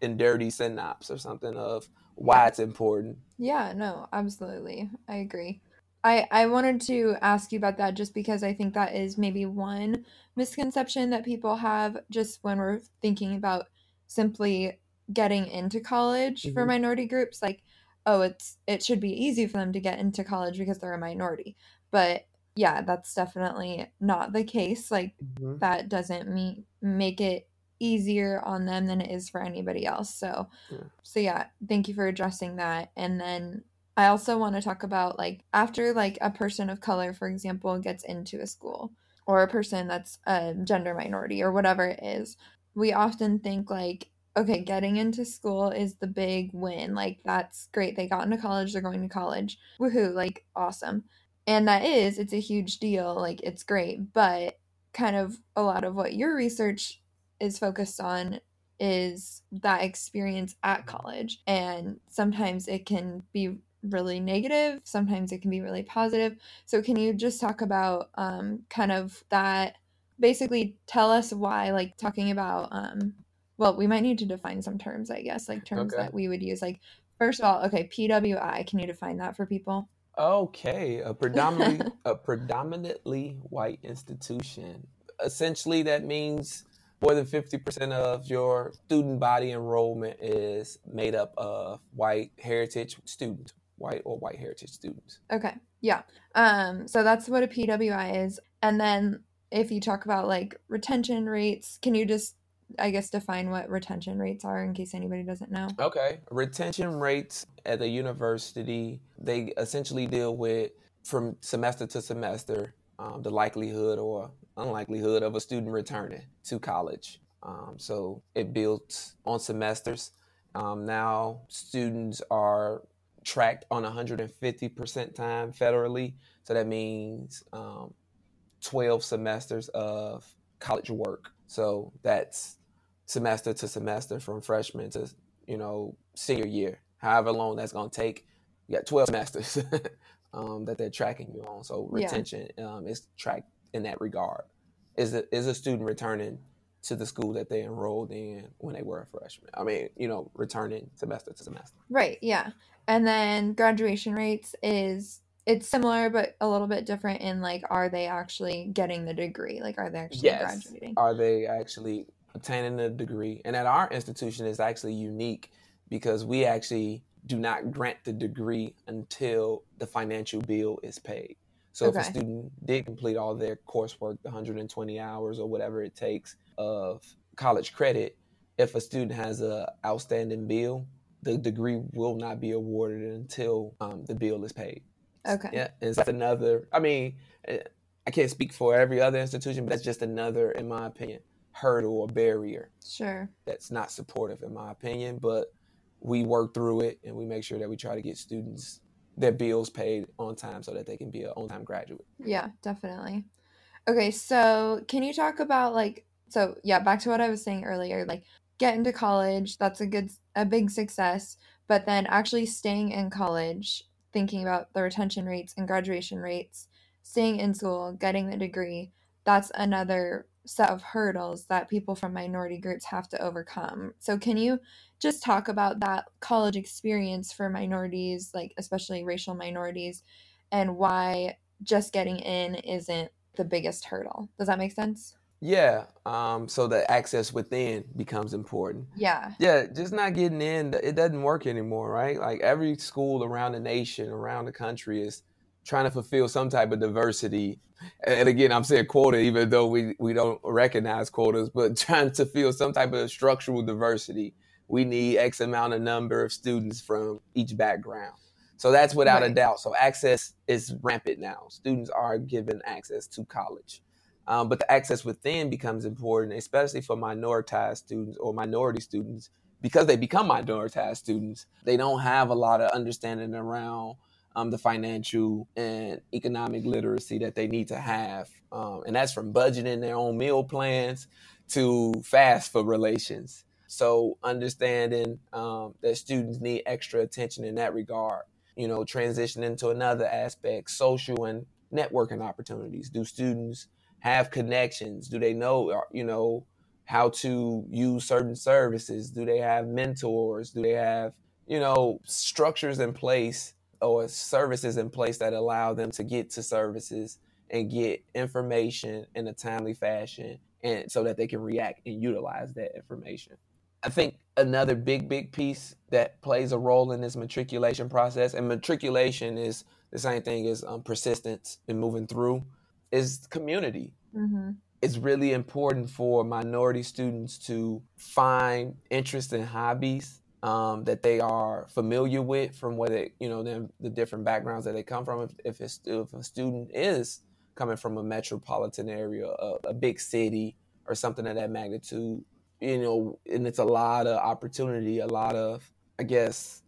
and dirty synopsis or something of why it's important. Yeah, no, absolutely. I agree. I, I wanted to ask you about that just because I think that is maybe one misconception that people have just when we're thinking about simply getting into college mm-hmm. for minority groups like oh it's it should be easy for them to get into college because they're a minority but yeah that's definitely not the case like mm-hmm. that doesn't mean make it easier on them than it is for anybody else. So, yeah. so yeah, thank you for addressing that. And then I also want to talk about like after like a person of color, for example, gets into a school or a person that's a gender minority or whatever it is, we often think like, okay, getting into school is the big win. Like that's great. They got into college, they're going to college. Woohoo, like awesome. And that is, it's a huge deal. Like it's great. But kind of a lot of what your research is focused on is that experience at college. And sometimes it can be really negative, sometimes it can be really positive. So, can you just talk about um, kind of that? Basically, tell us why, like talking about, um, well, we might need to define some terms, I guess, like terms okay. that we would use. Like, first of all, okay, PWI, can you define that for people? Okay, a predominantly *laughs* a predominantly white institution. Essentially, that means more than 50% of your student body enrollment is made up of white heritage students white or white heritage students. Okay yeah. Um so that's what a pwi is. And then if you talk about like retention rates can you just i guess define what retention rates are in case anybody doesn't know okay retention rates at the university they essentially deal with from semester to semester um, the likelihood or unlikelihood of a student returning to college. Um, so it builds on semesters. Um, now students are tracked on 150% time federally. So that means um, 12 semesters of college work. So that's semester to semester from freshman to, you know, senior year, however long that's going to take. You got 12 semesters *laughs* um, that they're tracking you on. So retention yeah. um, is tracked in that regard. Is a, is a student returning to the school that they enrolled in when they were a freshman? I mean, you know, returning semester to semester. Right. Yeah. And then graduation rates is it's similar but a little bit different in like are they actually getting the degree? Like are they actually yes. graduating? Are they actually obtaining a degree? And at our institution is actually unique because we actually do not grant the degree until the financial bill is paid. So okay. if a student did complete all their coursework, the 120 hours or whatever it takes of college credit, if a student has a outstanding bill, the degree will not be awarded until um, the bill is paid. Okay. Yeah, and that's another. I mean, eh, I can't speak for every other institution, but that's just another, in my opinion, hurdle or barrier. Sure. That's not supportive, in my opinion. But we work through it, and we make sure that we try to get students their bills paid on time so that they can be an on-time graduate. Yeah, definitely. Okay, so can you talk about like so yeah, back to what I was saying earlier, like get into college, that's a good a big success, but then actually staying in college, thinking about the retention rates and graduation rates, staying in school, getting the degree, that's another set of hurdles that people from minority groups have to overcome. So can you just talk about that college experience for minorities, like especially racial minorities, and why just getting in isn't the biggest hurdle? Does that make sense? Yeah. Um, so the access within becomes important. Yeah. Yeah. Just not getting in, it doesn't work anymore, right? Like every school around the nation, around the country is trying to fulfill some type of diversity. And again, I'm saying quota, even though we, we don't recognize quotas, but *laughs* trying to fill some type of structural diversity. We need X amount of number of students from each background. So that's without right. a doubt. So access is rampant now. Students are given access to college. Um, but the access within becomes important, especially for minoritized students or minority students, because they become minoritized students. They don't have a lot of understanding around um, the financial and economic literacy that they need to have. Um, and that's from budgeting their own meal plans to FAFSA relations. So understanding um, that students need extra attention in that regard. You know, transitioning to another aspect, social and networking opportunities. Do students have connections? Do they know, uh, you know, how to use certain services? Do they have mentors? Do they have, you know, structures in place or services in place that allow them to get to services and get information in a timely fashion and so that they can react and utilize that information. I think another big, big piece that plays a role in this matriculation process, and matriculation is the same thing as um, persistence and moving through is community. Mm-hmm. It's really important for minority students to find interest in hobbies um, that they are familiar with from where they, you know, the, the different backgrounds that they come from. If, if, if a student is coming from a metropolitan area, a, a big city, or something of that magnitude, you know, and it's a lot of opportunity, a lot of, I guess,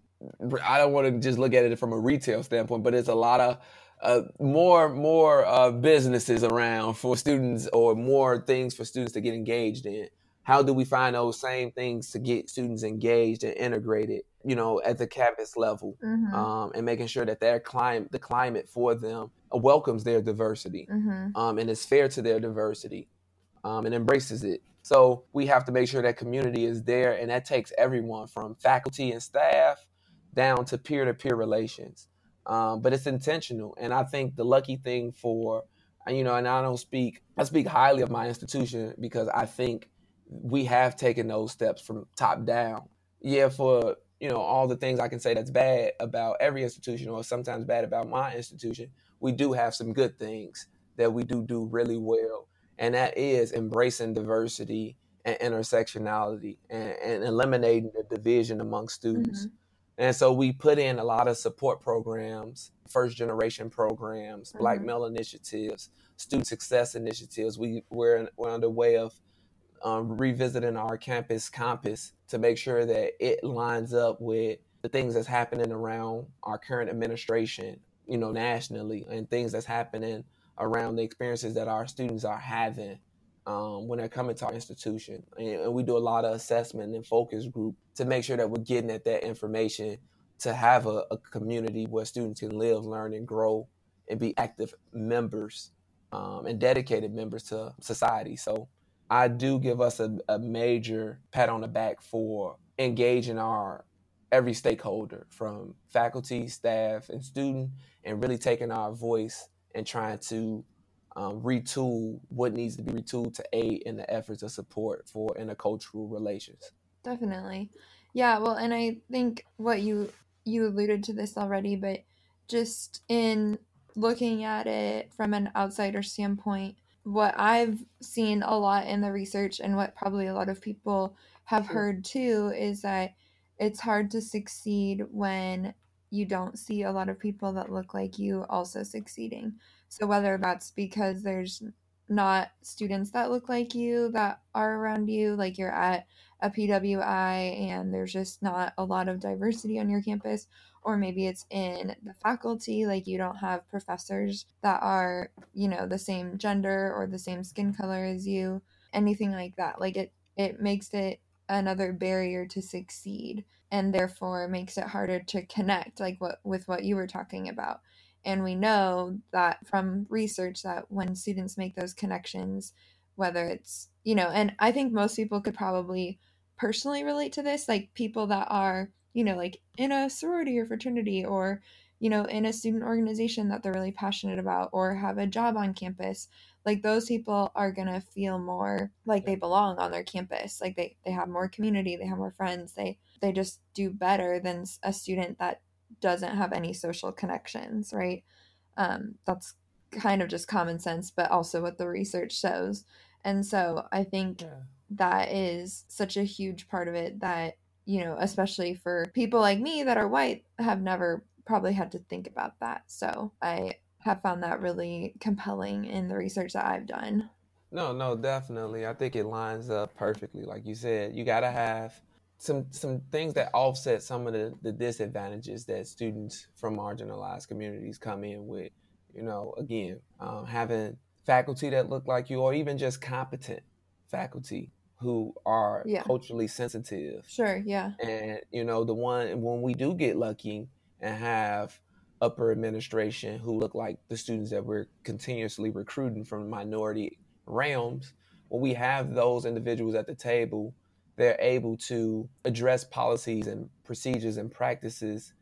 I don't want to just look at it from a retail standpoint, but it's a lot of uh, more more uh, businesses around for students or more things for students to get engaged in how do we find those same things to get students engaged and integrated you know at the campus level mm-hmm. um, and making sure that their climate the climate for them welcomes their diversity mm-hmm. um, and is fair to their diversity um, and embraces it so we have to make sure that community is there and that takes everyone from faculty and staff down to peer-to-peer relations um, but it's intentional. And I think the lucky thing for, you know, and I don't speak, I speak highly of my institution because I think we have taken those steps from top down. Yeah, for, you know, all the things I can say that's bad about every institution or sometimes bad about my institution, we do have some good things that we do do really well. And that is embracing diversity and intersectionality and, and eliminating the division among students. Mm-hmm and so we put in a lot of support programs, first generation programs, Black mm-hmm. male initiatives, student success initiatives. We we're, we're underway of um, revisiting our campus compass to make sure that it lines up with the things that's happening around our current administration, you know, nationally, and things that's happening around the experiences that our students are having um, when they're coming to our institution. And, and, we do a lot of assessment and focus group to make sure that we're getting at that information to have a, a community where students can live, learn, and grow and be active members um, and dedicated members to society. So I do give us a, a major pat on the back for engaging our every stakeholder from faculty, staff, and student, and really taking our voice and trying to um, retool what needs to be retooled to aid in the efforts of support for intercultural relations. Definitely. Yeah, well, and I think what you you alluded to this already, but just in looking at it from an outsider standpoint, what I've seen a lot in the research and what probably a lot of people have heard too is that it's hard to succeed when you don't see a lot of people that look like you also succeeding. So whether that's because there's not students that look like you that are around you, like you're at a PWI and there's just not a lot of diversity on your campus, or maybe it's in the faculty, like you don't have professors that are, you know, the same gender or the same skin color as you, anything like that. Like it it makes it another barrier to succeed and therefore makes it harder to connect like what with what you were talking about and we know that from research that when students make those connections, whether it's, you know, and I think most people could probably personally relate to this, like people that are, you know, like in a sorority or fraternity or, you know, in a student organization that they're really passionate about or have a job on campus, like those people are going to feel more like they belong on their campus. Like they, they have more community, they have more friends, they, they just do better than a student that doesn't have any social connections, right? Um, that's kind of just common sense, but also what the research shows. And so I think yeah. that is such a huge part of it that, you know, especially for people like me that are white, have never probably had to think about that. So I have found that really compelling in the research that I've done. No, no, definitely. I think it lines up perfectly. Like you said, you got to have some some things that offset some of the, the disadvantages that students from marginalized communities come in with. You know, again, um, having faculty that look like you, or even just competent faculty who are yeah. culturally sensitive. Sure, yeah. And you know, the one when we do get lucky and have upper administration who look like the students that we're continuously recruiting from minority realms, when we have those individuals at the table they're able to address policies and procedures and practices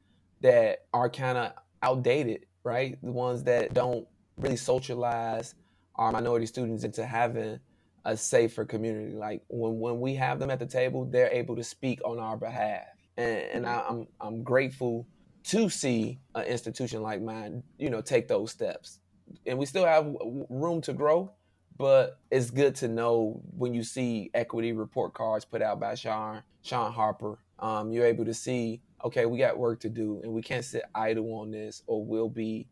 that are kind of outdated, right? The ones that don't really socialize our minority students into having a safer community. Like when, when we have them at the table, they're able to speak on our behalf. And, and I, I'm, I'm grateful to see an institution like mine, you know, take those steps. And we still have room to grow, but it's good to know when you see equity report cards put out by Shaun Shaun Harper. Um, you're able to see, okay, we got work to do, and we can't sit idle on this, or we'll be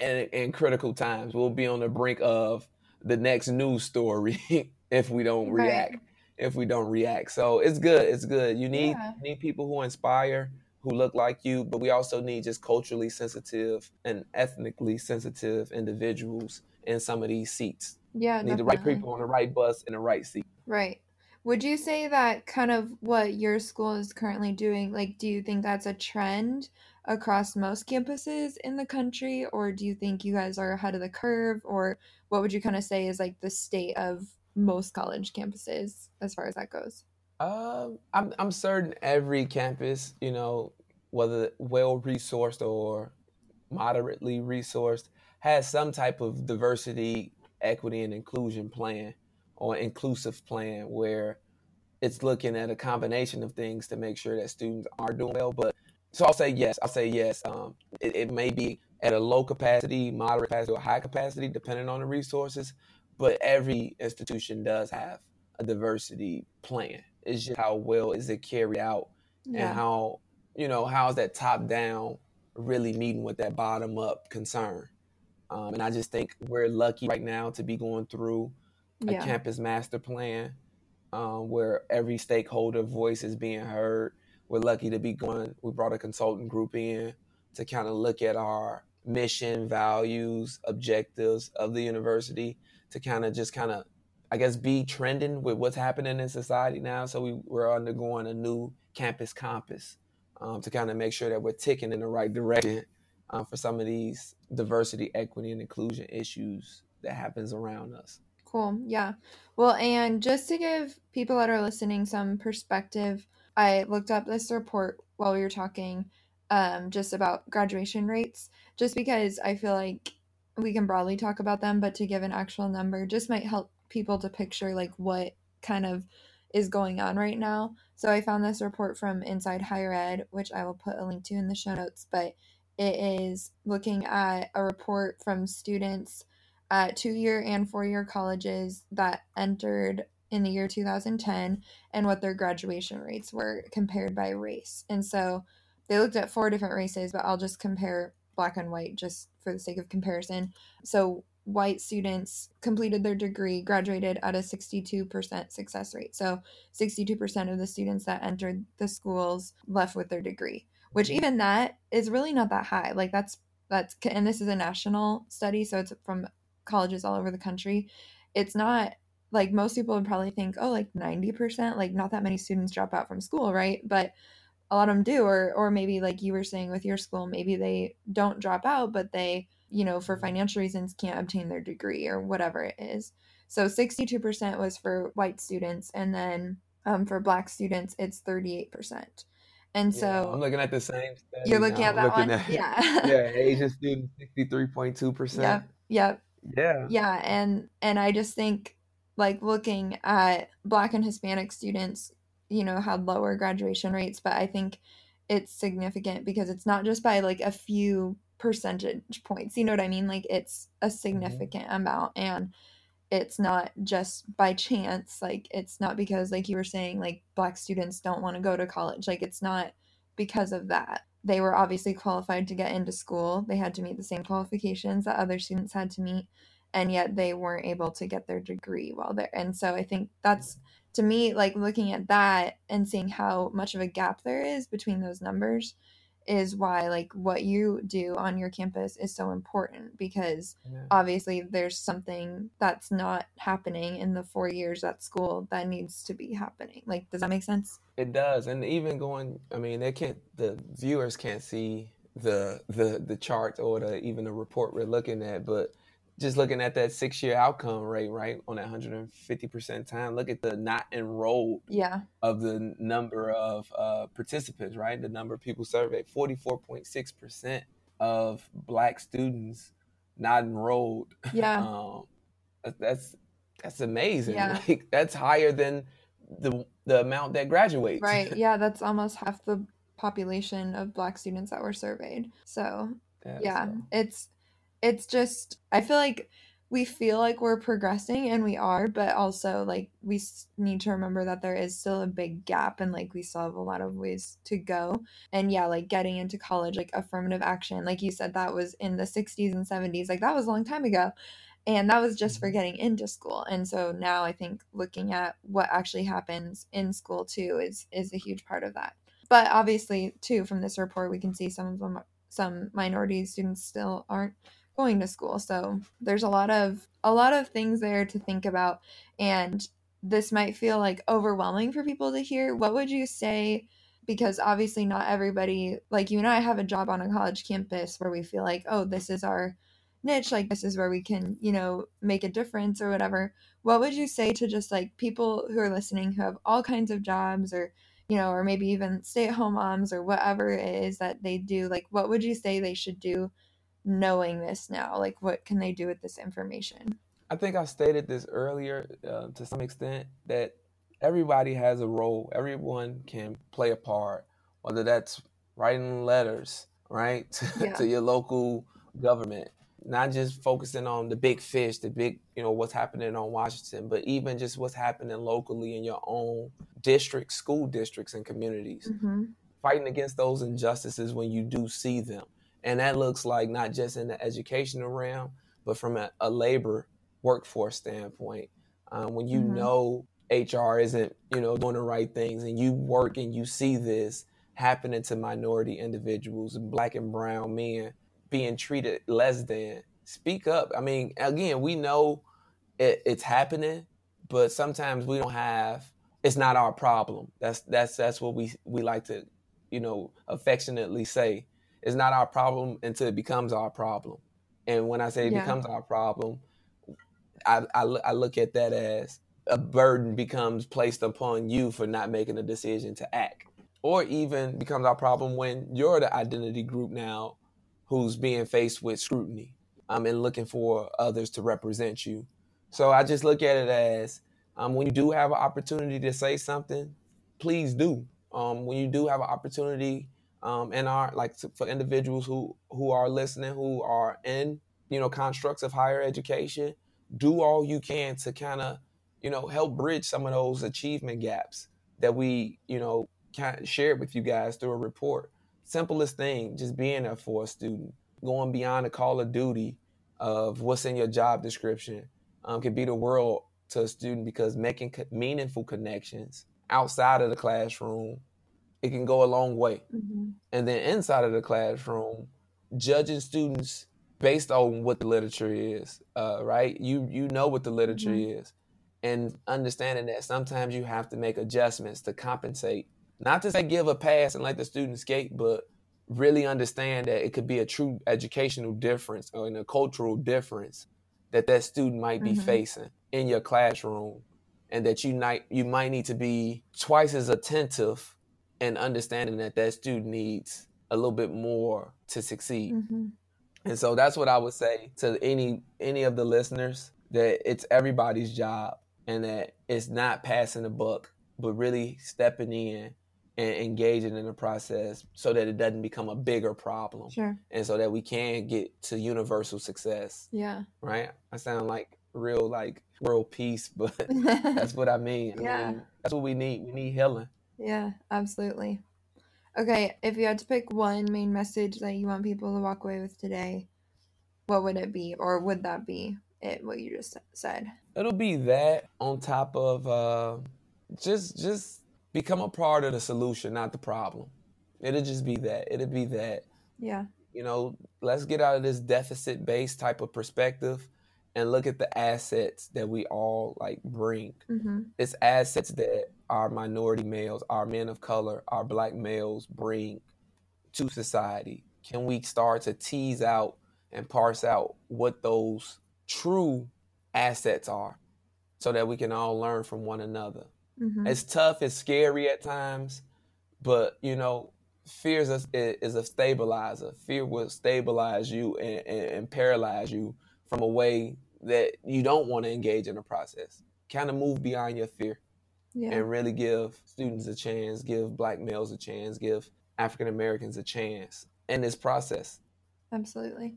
in, in critical times. We'll be on the brink of the next news story *laughs* if we don't right. react. If we don't react, so it's good. It's good. You need yeah. need people who inspire, who look like you, but we also need just culturally sensitive and ethnically sensitive individuals in some of these seats. Yeah, need definitely. the right people on the right bus in the right seat. Right. Would you say that kind of what your school is currently doing, like, do you think that's a trend across most campuses in the country, or do you think you guys are ahead of the curve, or what would you kind of say is like the state of most college campuses as far as that goes? Um, I'm I'm certain every campus, you know, whether well resourced or moderately resourced, has some type of diversity equity and inclusion plan or inclusive plan where it's looking at a combination of things to make sure that students are doing well. But so I'll say yes. I'll say yes. Um, it, it, may be at a low capacity, moderate capacity, or high capacity, depending on the resources. But every institution does have a diversity plan. It's just how well is it carried out, yeah. and how you know how's that top down really meeting with that bottom up concern. Um, and I just think we're lucky right now to be going through a yeah. campus master plan um, where every stakeholder voice is being heard. We're lucky to be going. We brought a consultant group in to kind of look at our mission, values, objectives of the university to kind of just kind of, I guess, be trending with what's happening in society now. So we, we're undergoing a new campus compass um, to kind of make sure that we're ticking in the right direction um, for some of these diversity, equity, and inclusion issues that happens around us. Cool. Yeah. Well, and just to give people that are listening some perspective, I looked up this report while we were talking um, just about graduation rates, just because I feel like we can broadly talk about them, but to give an actual number just might help people to picture like what kind of is going on right now. So I found this report from Inside Higher Ed, which I will put a link to in the show notes, but it is looking at a report from students at two year and four year colleges that entered in the year 2010 and what their graduation rates were compared by race. And so they looked at four different races, but I'll just compare black and white just for the sake of comparison. So white students completed their degree, graduated at a 62% success rate. So 62% of the students that entered the schools left with their degree, which mm-hmm. even that is really not that high. Like that's that's and this is a national study, so it's from colleges all over the country. It's not like most people would probably think, oh, like 90%, like not that many students drop out from school, right? But a lot of them do or or maybe like you were saying with your school maybe they don't drop out but they you know for financial reasons can't obtain their degree or whatever it is. So 62% was for white students and then um, for black students it's 38% and yeah, so i'm looking at the same study you're looking now. at that looking one? at, yeah. *laughs* Yeah *laughs* asian students 63.2% yep yep. Yeah. Yeah and and i just think like looking at black and hispanic students you know had lower graduation rates but i think it's significant because it's not just by like a few percentage points you know what i mean like it's a mm-hmm. significant mm-hmm. amount and it's not just by chance like it's not because like you were saying like black students don't want to go to college like it's not because of that they were obviously qualified to get into school they had to meet the same qualifications that other students had to meet and yet they weren't able to get their degree while there and so i think that's to me, like looking at that and seeing how much of a gap there is between those numbers is why like what you do on your campus is so important because yeah. obviously there's something that's not happening in the 4 years at school that needs to be happening. Like does that make sense? It does. And even going I mean they can't the viewers can't see the the the chart or the even the report we're looking at but just looking at that six year outcome rate, right, on that 150% time, look at the not enrolled yeah. of the number of uh, participants, right? The number of people surveyed 44.6% of black students not enrolled. Yeah. *laughs* um, that's that's amazing. Yeah. *laughs* Like that's higher than the the amount that graduates. Right. *laughs* Yeah, that's almost half the population of black students that were surveyed. So, yeah, so. it's it's just I feel like we feel like we're progressing and we are, but also like we need to remember that there is still a big gap and like we still have a lot of ways to go. And yeah, like getting into college, like affirmative action, like you said, that was in the 60s and 70s, like that was a long time ago. And that was just for mm-hmm. getting into school. And so now I think looking at what actually happens in school too is is a huge part of that. But obviously, too, from this report, we can see some of them, some minority students still aren't going to school. So there's a lot of a lot of things there to think about and this might feel like overwhelming for people to hear. What would you say because obviously not everybody like you and I have a job on a college campus where we feel like, "Oh, this is our niche, like this is where we can, you know, make a difference or whatever." What would you say to just like people who are listening who have all kinds of jobs or you know, or maybe even stay at home moms or whatever it is that they do, like what would you say they should do knowing this now? Like, what can they do with this information? I think I stated this earlier uh, to some extent that everybody has a role. Everyone can play a part, whether that's writing letters, right, to, *laughs* yeah. to your local government, not just focusing on the big fish, the big, you know, what's happening on Washington, but even just what's happening locally in your own district, school districts, and communities. Mm-hmm. Fighting against those injustices when you do see them. And that looks like not just in the educational realm, but from a, a labor workforce standpoint. Um, when you mm-hmm. know HR isn't, you know, doing the right things and you work and you see this happening to minority individuals, and black and brown men being treated less than, speak up. I mean, again, we know it, it's happening, but sometimes we don't have it's not our problem. That's that's that's what we we like to, you know, affectionately say. It's not our problem until it becomes our problem. And when I say it yeah. becomes our problem, I, I, I look at that as a burden becomes placed upon you for not making a decision to act, or even becomes our problem when you're the identity group now who's being faced with scrutiny um, and looking for others to represent you. So I just look at it as um, when you do have an opportunity to say something, please do. Um, when you do have an opportunity, um, and are like for individuals who who are listening, who are in you know constructs of higher education, do all you can to kind of you know help bridge some of those achievement gaps that we you know shared with you guys through a report. Simplest thing, just being there for a student, going beyond the call of duty of what's in your job description, um, be the world to a student because making co- meaningful connections outside of the classroom it can go a long way mm-hmm. and then inside of the classroom judging students based on what the literature is uh, right you you know what the literature mm-hmm. is and understanding that sometimes you have to make adjustments to compensate not to say give a pass and let the student skate but really understand that it could be a true educational difference or in a cultural difference that that student might be mm-hmm. facing in your classroom and that you might you might need to be twice as attentive and understanding that that student needs a little bit more to succeed. Mm-hmm. And so that's what I would say to any any of the listeners that it's everybody's job and that it's not passing the buck, but really stepping in and engaging in the process so that it doesn't become a bigger problem. Sure. And so that we can get to universal success. Yeah. Right? I sound like real like world peace, but *laughs* that's what I mean. I yeah. Mean, that's what we need. We need healing. Yeah, absolutely. Okay, if you had to pick one main message that you want people to walk away with today, what would it be? Or would that be it what you just said? It'll be that on top of uh just just become a part of the solution, not the problem. It'll just be that. It'll be that. Yeah. You know, let's get out of this deficit based type of perspective and look at the assets that we all like bring. Mm-hmm. It's assets that our minority males, our men of color, our black males bring to society. Can we start to tease out and parse out what those true assets are so that we can all learn from one another? Mm-hmm. It's tough, it's scary at times, but you know, fear is a, is a stabilizer. Fear will stabilize you and, and, and paralyze you from a way that you don't want to engage in a process. Kind of move beyond your fear yeah. and really give students a chance, give black males a chance, give African Americans a chance in this process. Absolutely.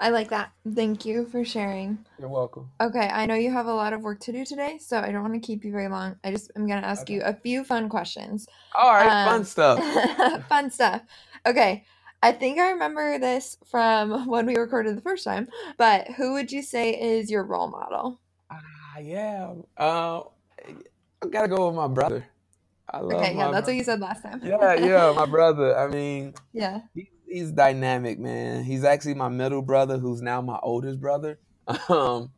I like that. Thank you for sharing. You're welcome. Okay, I know you have a lot of work to do today, so I don't want to keep you very long. I just I'm gonna ask okay. you a few fun questions. All right, um, fun stuff. *laughs* fun stuff. Okay. I think I remember this from *laughs* when we recorded the first time, but who would you say is your role model? Ah, uh, yeah. Uh, I gotta go with my brother. I love okay, yeah, that's brother. what you said last time. yeah, yeah, my *laughs* brother. I mean, yeah, he, he's dynamic, man. He's actually my middle brother, who's now my oldest brother. *laughs* Um,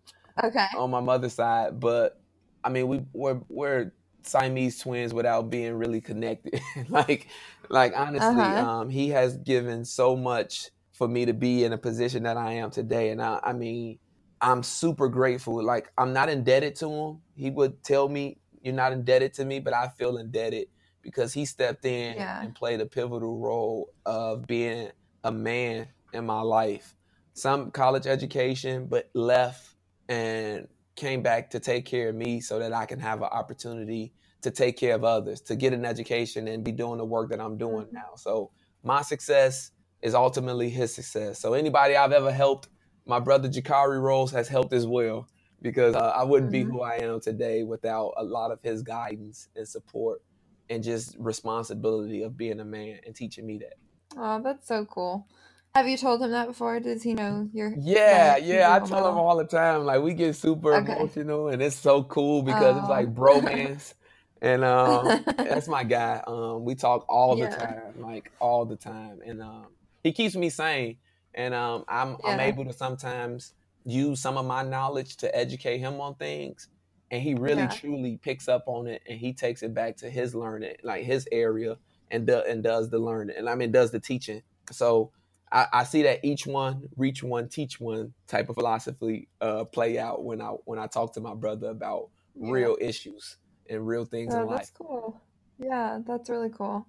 okay. On my mother's side, but I mean, we we're we're Siamese twins without being really connected. *laughs* like, like honestly, uh-huh. um, he has given so much for me to be in a position that I am today, and I, I mean, I'm super grateful. Like, I'm not indebted to him. He would tell me, "You're not indebted to me," but I feel indebted because he stepped in yeah. and played a pivotal role of being a man in my life. Some college education, but left and came back to take care of me so that I can have an opportunity to take care of others, to get an education and be doing the work that I'm doing mm-hmm. now. So my success is ultimately his success. So anybody I've ever helped, my brother Jakari Rose has helped as well because uh, I wouldn't mm-hmm. be who I am today without a lot of his guidance and support and just responsibility of being a man and teaching me that. Oh, that's so cool. Have you told him that before? Does he know you're? Yeah, yeah. I tell him all the time. Like we get super Okay. emotional, and it's so cool because it's Oh. like *laughs* bromance, and um, that's my guy. Um, we talk all the time, like all the time, and um, he keeps me sane, and um, I'm I'm able to sometimes use some of my knowledge to educate him on things, and he really Yeah. truly picks up on it, and he takes it back to his learning, like his area, and do, and does the learning, and I mean does the teaching. So. I, I see that each one, reach one, teach one type of philosophy uh, play out when I when I talk to my brother about Yeah. real issues and real things Oh, in life. that's cool. Yeah, that's really cool.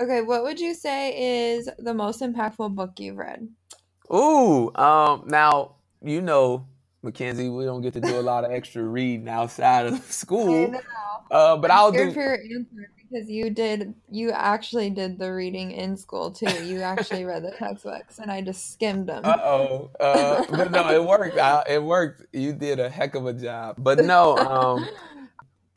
Okay, what would you say is the most impactful book you've read? Ooh, um, now you know, Mackenzie, we don't get to do a lot of extra reading outside of *laughs* I school, know. uh, but I'm I'll scared do. for your answer because you did. You actually did the reading in school too. You actually read the textbooks, and I just skimmed them. Uh oh, uh, but no, it worked. I, it worked. You did a heck of a job. But no, um,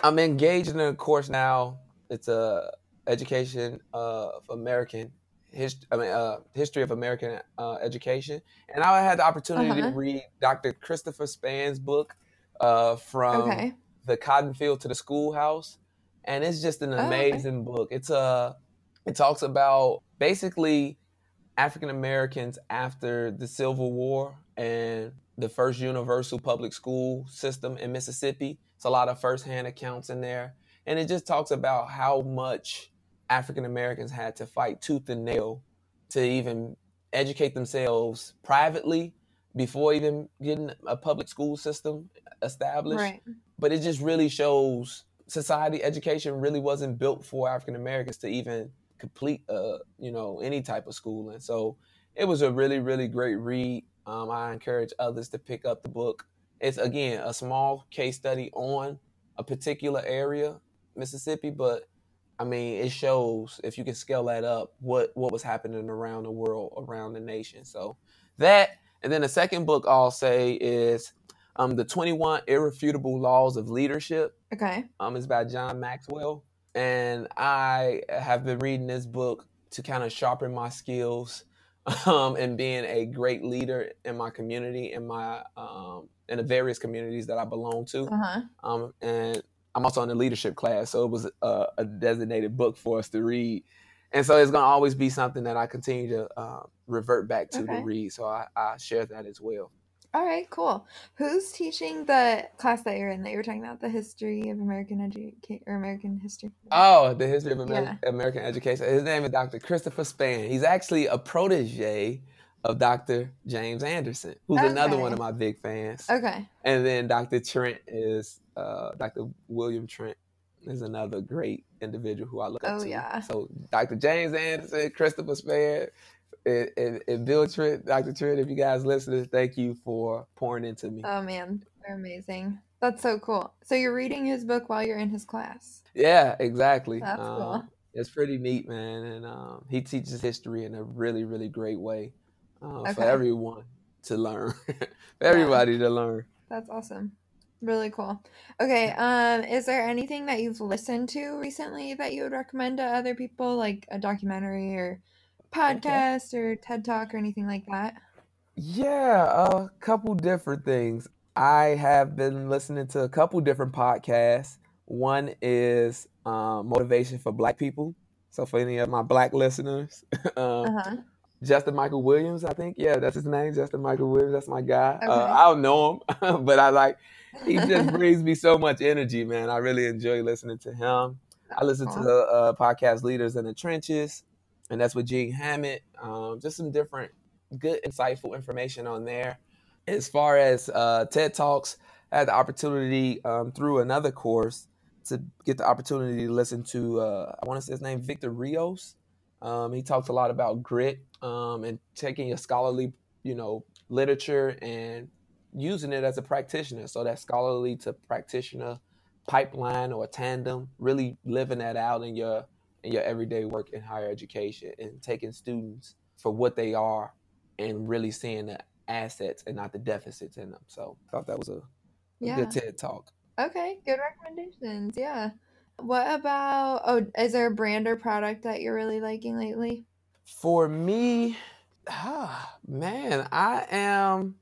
I'm engaged in a course now. It's a education of American history. I mean, uh, history of American uh, education. And I had the opportunity Uh-huh. to read Dr. Christopher Span's book uh, from okay. the cotton field to the schoolhouse, and it's just an Oh, okay. amazing book. It's a it talks about basically African Americans after the Civil War and the first universal public school system in Mississippi. It's a lot of firsthand accounts in there, and it just talks about how much African Americans had to fight tooth and nail to even educate themselves privately before even getting a public school system established Right. but it just really shows society education really wasn't built for African Americans to even complete uh you know any type of schooling. So it was a really really great read. Um, I encourage others to pick up the book. It's again a small case study on a particular area, Mississippi, but I mean it shows if you can scale that up what what was happening around the world, around the nation. So that and then the second book I'll say is um, the 21 Irrefutable Laws of Leadership. Okay. Um, it's by John Maxwell. And I have been reading this book to kind of sharpen my skills *laughs* um, and being a great leader in my community, in my um, in the various communities that I belong to. Uh huh. Um, and I'm also in the leadership class, so it was a, a designated book for us to read. And so it's going to always be something that I continue to uh, revert back to Okay. to read. So I, I share that as well. All right. Cool. Who's teaching the class that you're in? That you were talking about the history of American education or American history. Oh, the history of Amer- Yeah. American education. His name is Dr. Christopher Span. He's actually a protege of Dr. James Anderson, who's another one of my big fans. Okay. And then Dr. Trent is uh, Dr. William Trent is another great individual who I look up Oh, to. yeah. So Dr. James Anderson, Christopher Span, and, and, and Bill Trent, Dr. Trent, if you guys listening, thank you for pouring into me. Oh man, they're amazing. That's so cool. So you're reading his book while you're in his class. Yeah, exactly. That's cool. Um, it's pretty neat, man, and um, he teaches history in a really, really great way uh, for everyone to learn, *laughs* for everybody to learn. That's awesome. Really cool. Okay, um, is there anything that you've listened to recently that you would recommend to other people, like a documentary or podcast or TED Talk or anything like that? Yeah, a couple different things. I have been listening to a couple different podcasts. One is um, Motivation for Black People. So for any of my black listeners, *laughs* um, Uh-huh. Justin Michael Williams, I think. Yeah, that's his name, Justin Michael Williams. That's my guy. Uh, I don't know him, *laughs* but I like. He just *laughs* brings me so much energy, man. I really enjoy listening to him. I listen to the uh, podcast Leaders in the Trenches, and that's with Gene Hammett. Um, just some different good, insightful information on there. As far as uh, TED Talks, I had the opportunity um, through another course to get the opportunity to listen to, uh, I want to say his name, Victor Rios. Um, he talks a lot about grit um, and taking your scholarly, you know, literature and using it as a practitioner. So that scholarly to practitioner pipeline or tandem, really living that out in your in your everyday work in higher education and taking students for what they are and really seeing the assets and not the deficits in them. So I thought that was a, a Yeah. good TED talk. Okay, good recommendations. Yeah. What about, oh, is there a brand or product that you're really liking lately? For me, Ah, man, I am.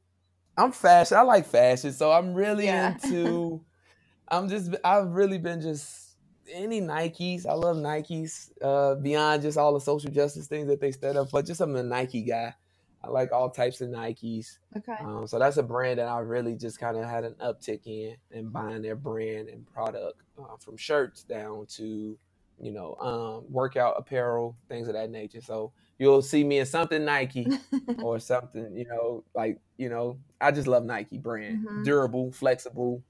I'm fashion. I like fashion, so I'm really Yeah. into. *laughs* I'm just. I've really been just any Nikes. I love Nikes. Uh, beyond just all the social justice things that they stand up, but just I'm a Nike guy. I like all types of Nikes. Okay. Um, so that's a brand that I really just kind of had an uptick in and buying their brand and product uh, from shirts down to, you know, um, workout apparel, things of that nature. So you'll see me in something Nike *laughs* or something, you know, like, you know, I just love Nike brand, Mhm. durable, flexible,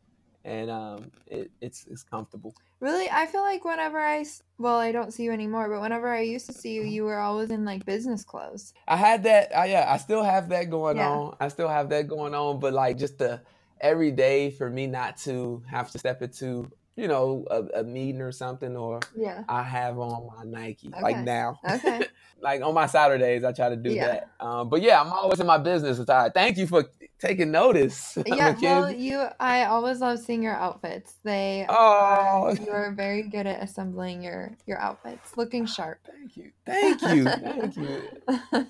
and um, it, it's it's comfortable. Really, I feel like whenever I well, I don't see you anymore, but whenever I used to see you, you were always in like business clothes. I had that. I, yeah, I still have that going Yeah. on. I still have that going on, but like just the every day for me not to have to step into, you know, a, a meeting or something, or Yeah. I have on my Nike like now. Okay. *laughs* like on my Saturdays, I try to do Yeah. that. Um, but yeah, I'm always in my business attire. Thank you for taking notice. *laughs* Yeah. Well, you, I always love seeing your outfits. They, oh, you are very good at assembling your your outfits, looking ah, sharp. thank you, thank you, thank you.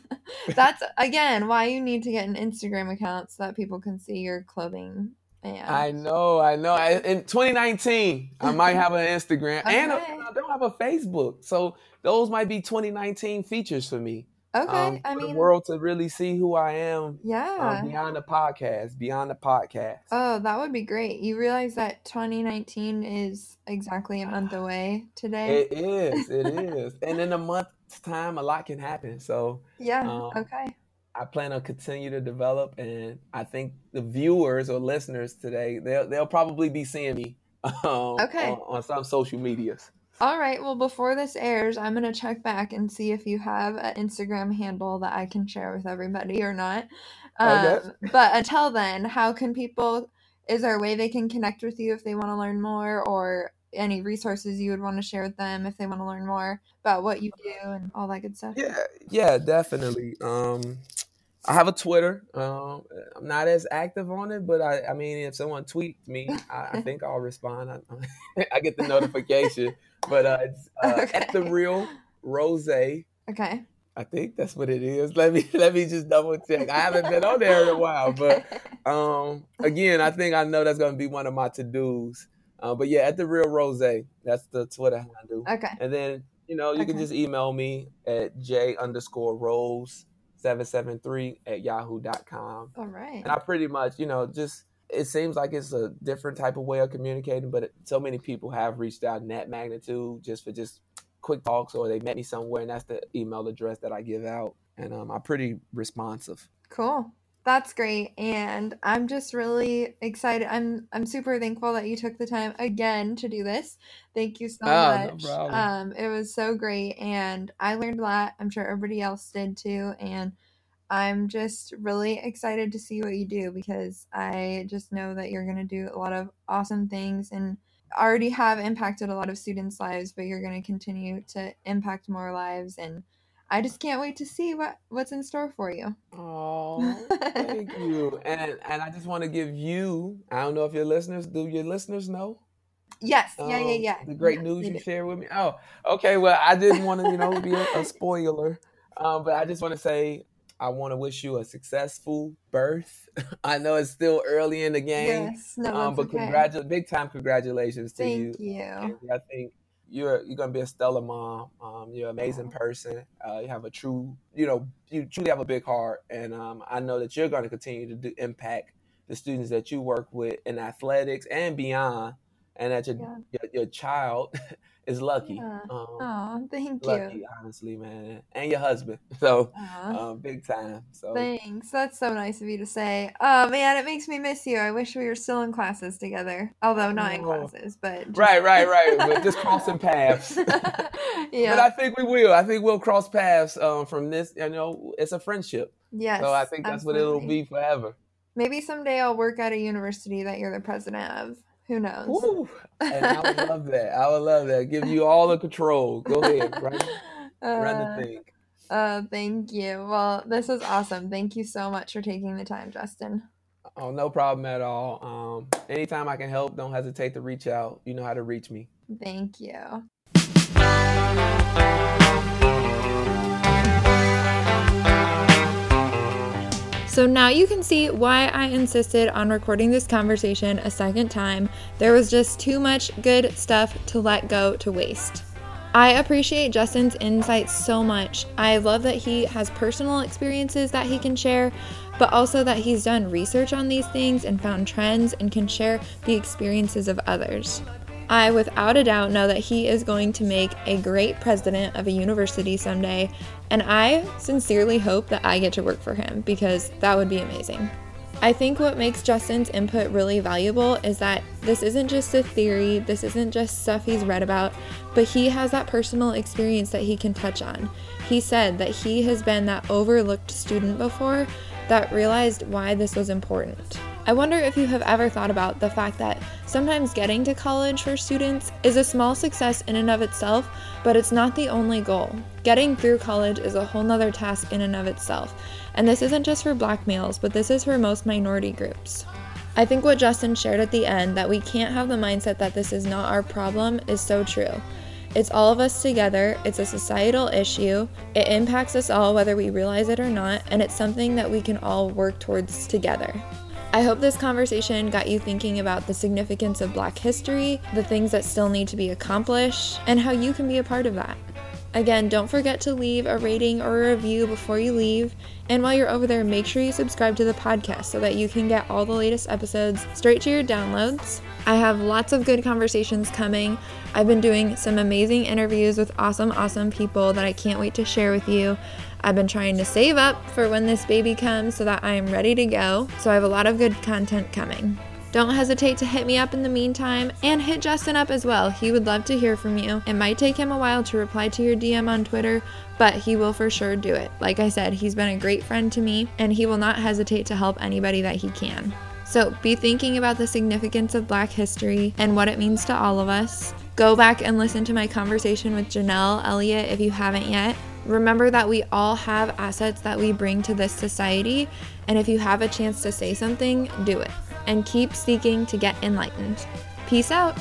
*laughs* That's again why you need to get an Instagram account so that people can see your clothing. And I know, I know. I, in 2019, I might have an Instagram *laughs* and uh, a- I don't have a Facebook. So those might be 2019 features for me. Okay, um, I mean, the world to really see who I am yeah. um, beyond the podcast, beyond the podcast. Oh, that would be great. You realize that 2019 is exactly a month away today? It is, it is. And in a month's time, a lot can happen. So yeah. um, okay. I plan to continue to develop, and I think the viewers or listeners today, they'll, they'll probably be seeing me *laughs* um, Okay. on, on some social medias. All right. Well, before this airs, I'm going to check back and see if you have an Instagram handle that I can share with everybody or not. Okay. Um, but until then, how can people, is there a way they can connect with you if they want to learn more or any resources you would want to share with them if they want to learn more about what you do and all that good stuff? Yeah, yeah, definitely. Um, I have a Twitter. Um, I'm not as active on it, but I, I mean, if someone tweets me, I, I *laughs* think I'll respond. I, *laughs* I get the notification. But uh, it's uh, *laughs* at the real Rose. Okay. I think that's what it is. Let me *laughs* let me just double check. I haven't been on there in a while, *laughs* but um, again, I think I know that's going to be one of my to dos. Uh, but yeah, at the real Rose, that's the Twitter handle. okay. And then, you know, you can just email me at j underscore rose 773 at yahoo.com. All right. And I pretty much, you know, just, it seems like it's a different type of way of communicating, but so many people have reached out in that magnitude just for just quick talks or they met me somewhere and that's the email address that I give out. And um, I'm pretty responsive. Cool. That's great. And I'm just really excited. I'm I'm super thankful that you took the time again to do this. Thank you so Oh, much. problem. Um it was so great and I learned a lot. I'm sure everybody else did too and I'm just really excited to see what you do because I just know that you're going to do a lot of awesome things and already have impacted a lot of students' lives, but you're going to continue to impact more lives and I just can't wait to see what what's in store for you. Oh, thank *laughs* you. And and I just want to give you, I don't know if your listeners, do your listeners know? Yes. Yeah, yeah, um, yeah. The great Yeah, news you do. shared with me. Oh, okay. Well, I didn't want to, you know, be a, a spoiler, um, but I just want to say I want to wish you a successful birth. *laughs* I know it's still early in the game, Yes. No, um, but okay. congratu- big time congratulations to you. Thank you. And I think you're you're gonna be a stellar mom. Um, you're an amazing person. Uh, you have a true, you know, you truly have a big heart, and um, I know that you're gonna continue to do, impact the students that you work with in athletics and beyond, and that your Yeah. your, your child *laughs* is lucky. Yeah. Um, Oh, thank lucky, you. honestly, man, and your husband. *laughs* So Aw, um, big time. So Thanks. That's so nice of you to say. Oh man, it makes me miss you. I wish we were still in classes together. Although not in Oh. classes, but just- *laughs* right, right, right. But just crossing paths. yeah. But I think we will. I think we'll cross paths um, from this. You know, it's a friendship. yes. so I think that's what it'll be forever. Maybe someday I'll work at a university that you're the president of. Who knows? Woo! And I would love that. I would love that. Give you all the control. Go ahead, run, run Uh, the thing. uh, thank you. Well, this was awesome. Thank you so much for taking the time, Justin. Oh, no problem at all. Um, anytime I can help, don't hesitate to reach out. You know how to reach me. Thank you. So now you can see why I insisted on recording this conversation a second time. There was just too much good stuff to let go to waste. I appreciate Justin's insights so much. I love that he has personal experiences that he can share, but also that he's done research on these things and found trends and can share the experiences of others. I, without a doubt, know that he is going to make a great president of a university someday, and I sincerely hope that I get to work for him because that would be amazing. I think what makes Justin's input really valuable is that this isn't just a theory, this isn't just stuff he's read about, but he has that personal experience that he can touch on. He said that he has been that overlooked student before that realized why this was important. I wonder if you have ever thought about the fact that sometimes getting to college for students is a small success in and of itself, but it's not the only goal. Getting through college is a whole nother task in and of itself. And this isn't just for black males, but this is for most minority groups. I think what Justin shared at the end, that we can't have the mindset that this is not our problem, is so true. It's all of us together, it's a societal issue, it impacts us all whether we realize it or not, and it's something that we can all work towards together. I hope this conversation got you thinking about the significance of Black history, the things that still need to be accomplished, and how you can be a part of that. Again, don't forget to leave a rating or a review before you leave. And while you're over there, make sure you subscribe to the podcast so that you can get all the latest episodes straight to your downloads. I have lots of good conversations coming. I've been doing some amazing interviews with awesome, awesome people that I can't wait to share with you. I've been trying to save up for when this baby comes so that I am ready to go. So I have a lot of good content coming. Don't hesitate to hit me up in the meantime and hit Justin up as well. He would love to hear from you. It might take him a while to reply to your DM on Twitter, but he will for sure do it. Like I said, he's been a great friend to me and he will not hesitate to help anybody that he can. So be thinking about the significance of Black history and what it means to all of us. Go back and listen to my conversation with Janelle Elliott if you haven't yet. Remember that we all have assets that we bring to this society, and if you have a chance to say something, do it. And keep seeking to get enlightened. Peace out.